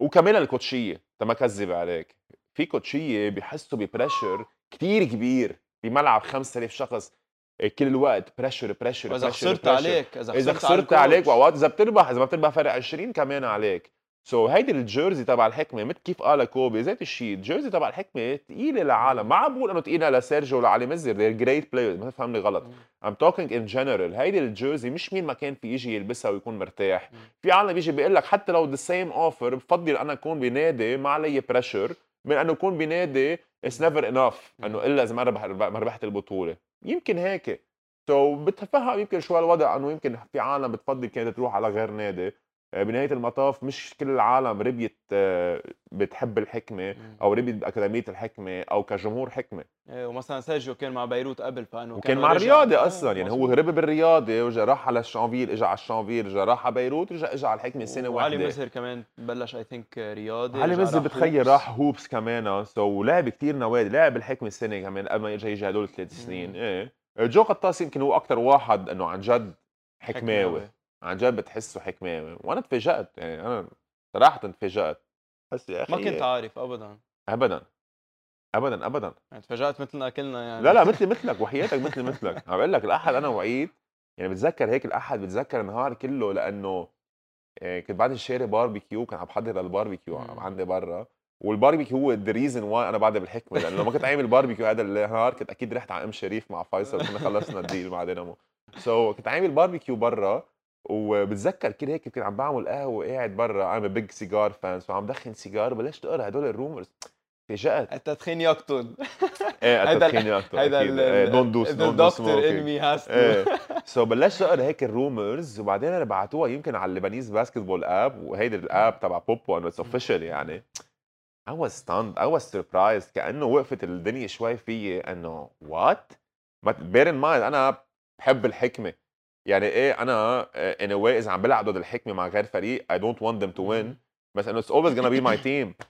وكمان الكوتشية. تما كذب عليك. في كوتشية بيحسوا ب pressure كتير كبير بملعب 5000 شخص إيه، كل الوقت pressure pressure وإذا خسرت عليك إذا خسرت, خسرت عليك وأوقات إذا بتربح إذا ما بتربح فرق 20 كمان عليك. so, هيدي ال jersey تبع الحكمة مثل كيف قال كوبي ذات الشيء ال jersey تبع الحكمة ثقيله للعالم. ما عم بقول إنه ثقيله لسيرجيو ولا مزهر they're great players ما تفهمني غلط. I'm talking in general. هيدي ال jersey مش مين ما كان في يجي يلبسها ويكون مرتاح. في عالم بيجي بيقول لك حتى لو the same offer بفضل أنا أكون بنادي ما علي pressure من انه اكون بنادي it's never enough أنه إلا إذا ما ربح ما ربحت البطولة. يمكن هيك. so, بتفهم يمكن شوي الوضع أنه يمكن في عالم بتفضل كانت تروح على غير نادي. بنهاية المطاف مش كل العالم ربيت آه، بتحب الحكمة. أو ربيت بأكاديمية الحكمة أو كجمهور حكمة إيه، ومثلا سيرجيو كان مع بيروت قبل فإنه وكان مع الرياضة آه، أصلا يعني هو. هرب بالرياضة وجا راح على الشانفيل اجى على الشانفيل اجى راح على بيروت رجع اجى على الحكمة سنة وعلي واحدة مزهر كمان بلش I think رياضي علي راح بتخيل. راح Hoops كمان so لعب كثير نوادي لعب الحكمة السنة كمان قبل ما يجي يجي هدول ثلاث سنين. إيه جو غطاس يمكن هو أكثر واحد إنه عن جد حكماوي عن جد بتحسه حكماوي وأنا تفاجات يعني أنا صراحة تفاجات بس يا أخي ما كنت عارف ابدا. ابدا ابدا ابدا. يعني تفاجات مثلنا كلنا يعني. لا لا مثلي مثلك وحياتك مثلي مثلك. عم بقول لك الأحد أنا وعيد يعني بتذكر هيك الأحد بتذكر النهار كله لأنه آه، كنت بعد الشاري باربيكيو كان عم بحضر للباربيكيو. عندي برا. والباربيكيو هو the reason why أنا بعدها بالحكمة لأنه لما كنت عامل باربيكيو هذا النهار كنت أكيد رحت على أم شريف مع فيصل كنا خلصنا ال deal مع دينامو. so, كنت عامل باربيكيو برا وبتذكر كده هيك كنت عم بعمل قهوة وقاعد برا أنا big cigar fan so عم دخن سيجار بلشت اقرا هدول ال rumors تفاجأت التدخين يقتل. إيه التدخين أكثر هيدا دونت دوس دونت دوس إنمي إيه. so بلشت اقرا هيك ال rumors وبعدين أنا بعتوها يمكن على ال Lebanese basketball app وهيدي ال app تبع بوبو انه it's official يعني. I was stunned. I was surprised. كأنه وقفت الدنيا شوي فيي إنه but bear in mind أنا بحب الحكمة. يعني إيه أنا anyway إذا عم بلعب ضد الحكمة مع غير فريق I don't want them to win. بس إنه it's always gonna be my team.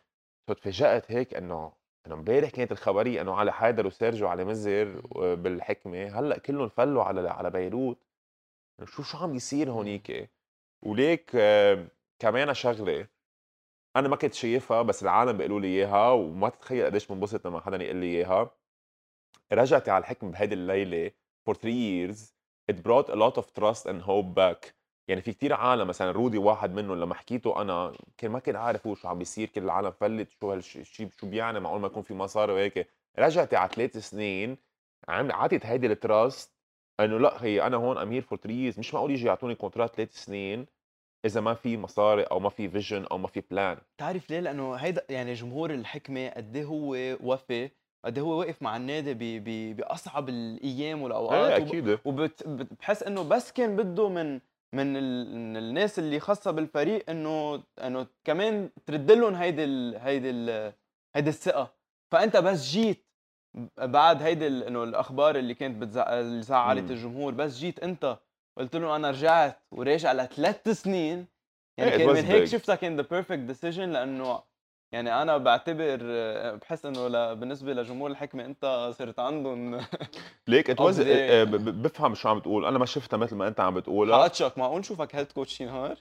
فتفاجأت هيك إنه إنه امبارح كانت الخبرية إنه على حيدر وسيرجيو على مزر بالحكمة. هلأ كلهم فلوا على على بيروت. شو شو عم بيصير هونيك وليك آه، كمان شغلة أنا ما كنت شايفها بس العالم بيقولوا لي إياها وما تتخيل قديش بنبسط لما حدا يقول لي إياها. رجعتي على الحكم بهيدي الليلة for three years. It brought a lot of trust and hope back. يعني في كتير عالم مثلا رودي واحد منهم لما حكيته أنا كان ما كان عارف هو شو عم بيصير كل العالم فلت شو هالشيء شو بيعني معقول ما يكون في مصاري وهيك. رجعتي على ثلاث سنين عم عطيت هيدي ال trust إنه لأ هي أنا هون I'm here for 3 years. مش معقول يجي يعطوني contrat ثلاث سنين إذا ما في مصاري أو ما في vision أو ما في plan بتعرف ليه؟ لأنه هيدا يعني جمهور الحكمة قد إيه هو وفي قد هو وقف مع النادي ب- ب- بأصعب الأيام والأوقات إيه أكيد وبحس إنه بس كان بده من من. من الناس اللي خاصة بالفريق إنه إنه كمان ترد لهم هيدي ال... هيدي ال... هيدي الثقة فأنت بس جيت بعد هيدي. إنه الأخبار اللي كانت بتزع... اللي زعلت. الجمهور بس جيت أنت قلت لهم أنا رجعت وراجع لثلاث سنين يعني إيه، كان من هيك. شفتها كان the perfect decision لأنه يعني أنا بعتبر بحس إنه ل... بالنسبة لجمهور الحكمة أنت صرت عندهم like it was قصدي- بفهم شو عم بتقول. أنا ما شفتها مثل ما أنت عم بتقولها. حقتشك معقول نشوفك head coach شي نهار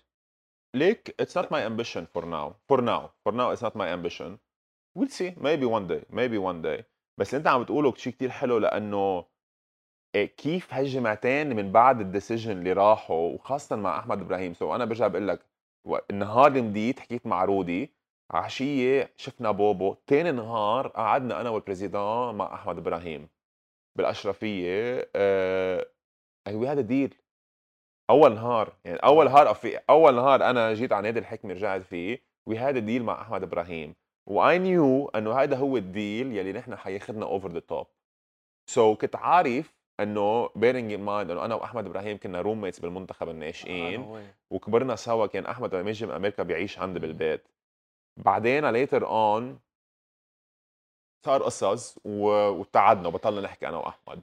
like it's not my ambition for now for now for now it's not my ambition we'll see maybe one day maybe one day بس اللي أنت عم بتقوله شيء كثير حلو لأنه كيف هالجمعتين من بعد ال decision اللي راحوا وخاصة مع أحمد إبراهيم. so أنا برجع بقول لك النهار اللي مديت حكيت مع رودي. عشية شفنا بوبو. تاني نهار قعدنا أنا وال président مع أحمد إبراهيم بالأشرفية آه we had a deal. أول نهار يعني أول نهار في أول نهار أنا جيت على نادي الحكمة رجعت فيه we had a deal مع أحمد إبراهيم. و I knew إنه هذا هو ال deal يلي نحن حياخذنا over the top so كنت عارف إنه bearing in mind إنه أنا وأحمد إبراهيم كنا roommates بالمنتخب الناشئين. وكبرنا سوا كان أحمد لما يجي من أمريكا بيعيش عندي بالبيت. بعدين later on صار قصص وابتعدنا وبطلنا نحكي أنا وأحمد.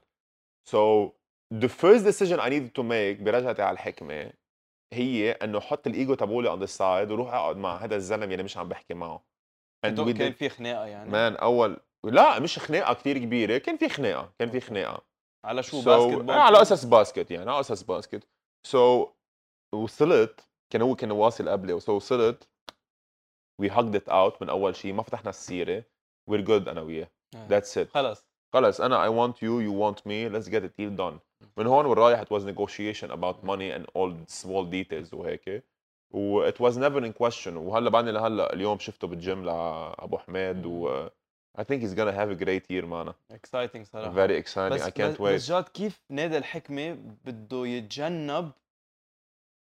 So the first decision I needed to make برجعتي على الحكمة هي إنه أحط الإيجو تبعولي on the side وروح أقعد مع هذا الزلمه اللي مش عم بحكي معه. كان did في خناقة يعني؟ man أول لا مش خناقة كتير كبيرة كان في خناقة كان في خناقة. على شو So, basketball إيه، على أساس basket يعني على أساس basket. so so, وصلت كان هو كان واصل قبلي so وصلت we hugged it out من أول شيء ما فتحنا السيرة we're good أنا وياه. آه. that's it خلص. خلص أنا I want you you want me let's get the deal done. من هون ورايح it was negotiation about money and all the small details وهيك. و it was never in question. وهلأ بعدني لهلأ اليوم شفته بالجيم لابو حميد و I think he's gonna have a great year معنا exciting صراحة. Very exciting. بس I can't بس, wait. بس جاد كيف نادي الحكمة بده يتجنب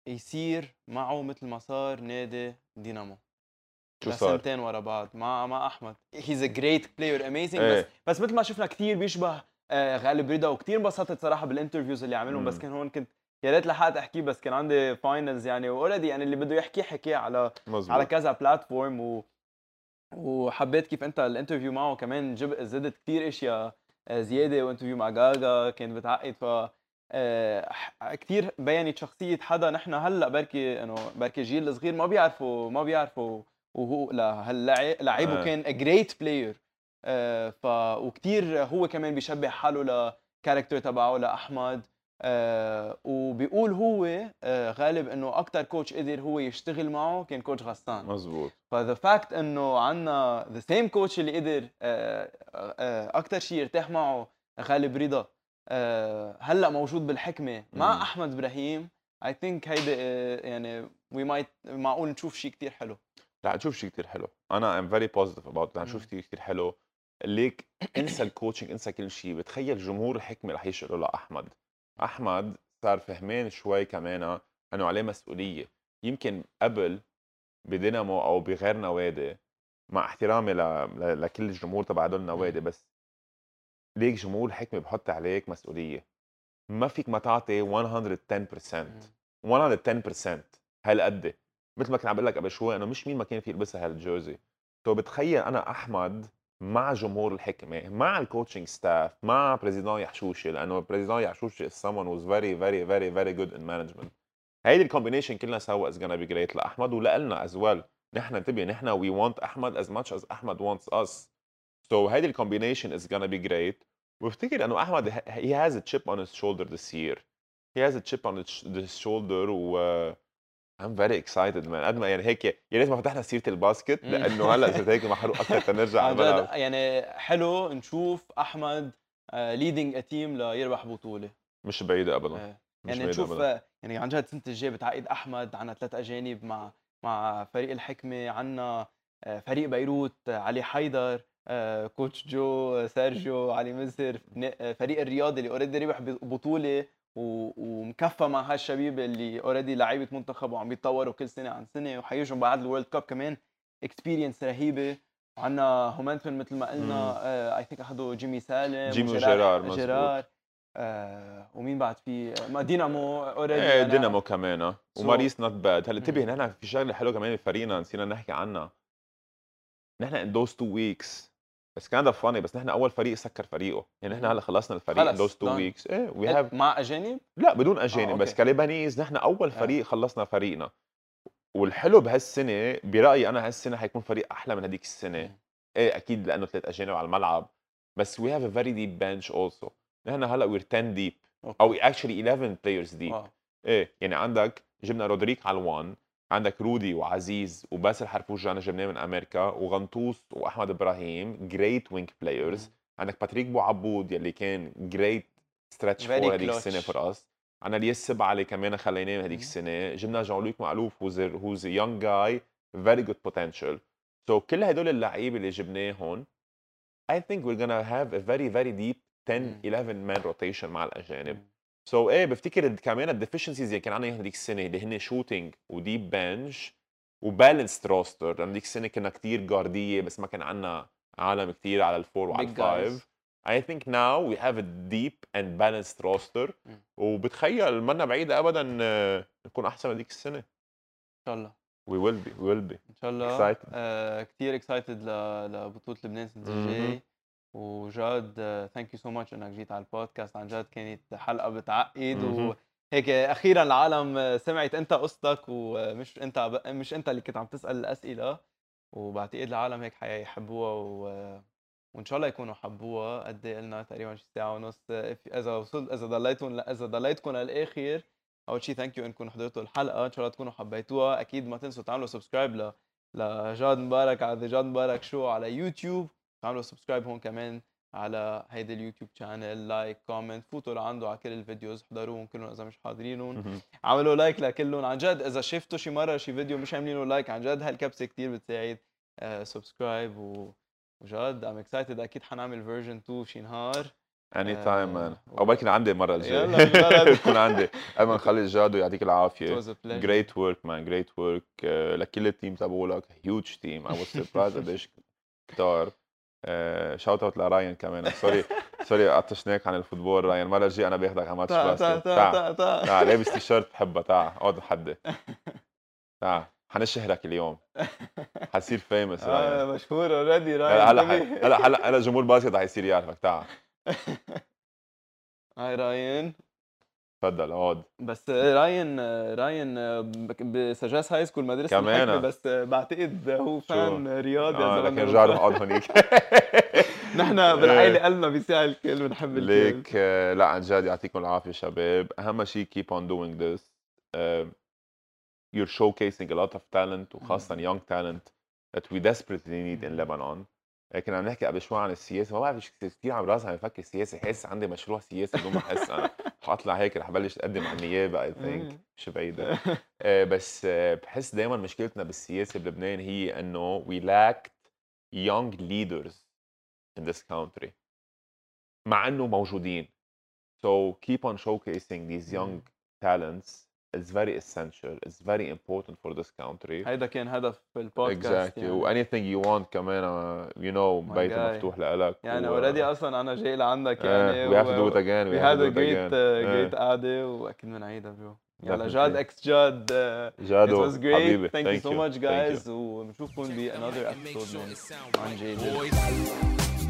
يصير معه مثل ما صار نادي دينامو؟ شو صار؟ سنتين ورا بعض. مع مع أحمد. he's a great player amazing بس. بس مثل ما شفنا كثير بيشبه آه، غالب رضا وكثير انبسطت صراحة بال interviews اللي عملهم. بس. كان هون كنت يا ريت لحقت احكيه بس كان عندي finals يعني و already يعني اللي بده يحكي حكي على مزبوط على كذا platform و وحبيت كيف أنت ال interview معه كمان جب زدت كثير إشياء آه، زيادة. و interview مع جاجا كان بتعقد. ف كثير بينت شخصية حدا. نحن هلأ بركي إنه بركي الجيل الصغير ما بيعرفوا ما بيعرفوا وهو لعيب آه. وكان great player ف وكثير هو كمان بيشبه حاله ل character تبعه لاحمد آه وبيقول هو آه غالب إنه أكثر coach قدر هو يشتغل معه كان coach غسان. مزبوط ف the fact إنه عندنا the same coach اللي قدر آه آه أكثر شيء يرتاح معه غالب رضا. آه هلأ موجود بالحكمة مع مم. أحمد إبراهيم. I think هيدا آه يعني we might معقول نشوف شيء كثير حلو. رح نشوف شيء كثير حلو. أنا I'm very positive about رح نشوف مم. كثير كثير حلو. ليك إنسى ال coaching إنسى كل شيء. بتخيل جمهور الحكمة رح يشقلوا لاحمد أحمد. صار فهمان شوي كمان أنه عليه مسؤولية. يمكن قبل بدينامو أو بغير نوادي مع احترامي ل... ل... لكل الجمهور تبع هدول النوادي بس ليك جمهور الحكمة بحط عليك مسؤولية. ما فيك ما تعطي 110% 110% هالقد. مثل ما كنت عم بقول لك قبل شوي إنه مش مين ما كان في يلبسها هالجوزي. تو بتخيل أنا أحمد مع جمهور الحكمة مع ال coaching staff مع président يحشوشي لأنه président يحشوشي is someone who's very very very very good in management. هيدي ال combination كلها سوا is gonna be great لأحمد ولنا as well. نحن انتبه نحن we want أحمد as much as أحمد wants us. So هيدي ال combination is gonna be great. وافتكر إنه أحمد he has a chip on his shoulder this year. He has a chip on his shoulder و I'm very excited man قد ما يعني هيك يا ريت ما فتحنا سيرة ال basket. لأنه هلأ صرت هيك محروق أكثر تنرجع على عن جد يعني حلو نشوف أحمد leading a team ليربح بطولة مش بعيدة ابدا آه. مش يعني نشوف أبداً. آه، يعني عن جد السنة الجايه بتعقد أحمد عنا ثلاث أجانب مع مع فريق الحكمة عنا آه، فريق بيروت آه، علي حيدر آه، coach جو آه، سيرجيو علي آه، فريق الرياضي اللي already ربح بطولة ومكفى مع هالشبيب اللي already لعيبة منتخب وعم بيتطوروا كل سنة عن سنة وحيجوا بعد ال World Cup كمان experience رهيبة وعنا هومنتمن مثل ما. قلنا I think أخذوا جيمي سالم جيمي وجيرار- مزبوط. جيرار آه ومين بعد في ما دينامو already إيه دينامو كمان آه. وماريس not bad هلأ انتبه. نحن في شغلة حلوة كمان بفريقنا نسينا نحكي عنها نحن in those two weeks بس كان funny بس نحن أول فريق سكر فريقه يعني نحن هلا خلصنا الفريق خلص، two done. weeks إيه we have مع أجانب لا بدون أجانب آه، بس. ك Lebanese نحن أول آه. فريق خلصنا فريقنا والحلو بهالسنة برأيي أنا هالسنة حيكون فريق أحلى من هذيك السنة. إيه أكيد لأنه ثلاث أجانب على الملعب بس we have a very deep bench also نحن هلأ we're 10 deep. أو actually 11 players deep. إيه يعني عندك جبنا رودريك على ال one عندك رودي وعزيز وباسل حرفوش أنا جبناه من أمريكا وغنطوس وأحمد إبراهيم great wing players عندك باتريك بو عبود يلي كان great stretch four هذيك. السنة for us عندنا الياس سبعة اللي كمان خليناه هذيك. السنة جبنا جون لوك معلوف who's who's young guy very good potential so كل هدول اللعيبة اللي جبناهم I think we're gonna have a very very deep 10 مم. 11 man rotation مع الأجانب. so so, إيه بفتكر كمان ال deficiencies اللي كان عندنا هذيك السنة اللي هن shooting و deep bench و balanced roster لأنه هذيك السنة كنا كتير guardية بس ما كان عندنا عالم كتير على ال four وعلى ال five. I think now we have a deep and balanced roster مم. وبتخيل منا بعيدة ابدا آه، نكون أحسن من هذيك السنة إن شاء الله we will be we will be إن شاء الله Excited. آه كثير excited لبطولة لبنان السنة مهم. الجاي وجاد thank you so much إنك جيت على البودكاست. عن جد كانت حلقة بتعقد مهم. وهيك أخيرا العالم سمعت أنت قصتك ومش أنت مش أنت اللي كنت عم تسأل الأسئلة. وبعتقد العالم هيك حيحبوها و... وإن شاء الله يكونوا حبوها. قد إيه قلنا تقريبا شي ساعة ونص. إذا وصلت إذا ضليتوا إذا ضليتكم للآخر أول شيء thank you إنكم حضرتوا الحلقة. إن شاء الله تكونوا حبيتوها. أكيد ما تنسوا تعملوا subscribe ل لجاد مبارك على جاد مبارك show على يوتيوب. تعملوا subscribe هون كمان على هيدي اليوتيوب channel like comment فوتوا لعنده على كل ال videos حضروهم كلهم إذا مش حاضرينهم. عملوا like لكلهم. عن جد إذا شفتوا شي مرة شي فيديو مش عاملين له like عن جد هالكبسة كثير بتساعد subscribe و وجد I'm excited أكيد حنعمل version 2 شي نهار. anytime آه، anytime man أو بركي عندي الجاية. بالبلد. بكون عندي. قبل ما نخلي جادو يعطيك العافية it was a pleasure. great work man great work لكل ال team تبعولك. huge team I was surprised قديش كتار. shout out لراين كمان. sorry sorry قطشناك عن ال football. راين المره الجايه أنا باخدك على ماتش basket تعال تا تا تعال لابس تي شيرت بحبها تعال اقعد لحدي تعال حنشهرك اليوم. حتصير famous آه، راين مشهور already راين هلا هلا. هلا هلا جمهور basket رح يصير يعرفك. تعال. هاي راين تفضل اقعد. بس راين راين بسجاس high school مدرسة كمان. بس بعتقد هو fan رياضي يا آه زلمة لكن رجع اقعد هونيك نحن بالعائلة قلبنا بيساعد الكل بنحب الكل. ليك آه، لا عن جد يعطيكم العافية شباب. أهم شيء keep on doing this uh, you're showcasing a lot of talent وخاصة young talent that we desperately need in Lebanon. لكن عم نحكي قبل شوي عن السياسة ما بعرف كثير عم راسي عم يفكر سياسي حاسس عندي مشروع سياسي بدون ما أحس أنا. حاطلع هيك رح بلش أقدم على النيابة اي ثينك مش بعيدة. آه، بس آه، بحس دائما مشكلتنا بالسياسة بلبنان هي إنه we lacked young leaders in this country. مع إنه موجودين. So keep on showcasing these young talents. it's very essential it's very important for this country هيدا كان هدف البودكاست exactly يعني. و anything you want كمان uh, you know My بيتي guy. مفتوح لك يعني و- اوريدي اصلا انا جاي لعندك uh, يعني we have to do it again we we have had to a do it great again uh, Yeah. great قعدة واكيد بنعيدها برو يلا Definitely. جاد اكس جاد uh, it جادو was great حبيبي thank you thank so much Thank you. guys وبنشوفكم ب another and make episode sure من it sound عن right, جيد boys.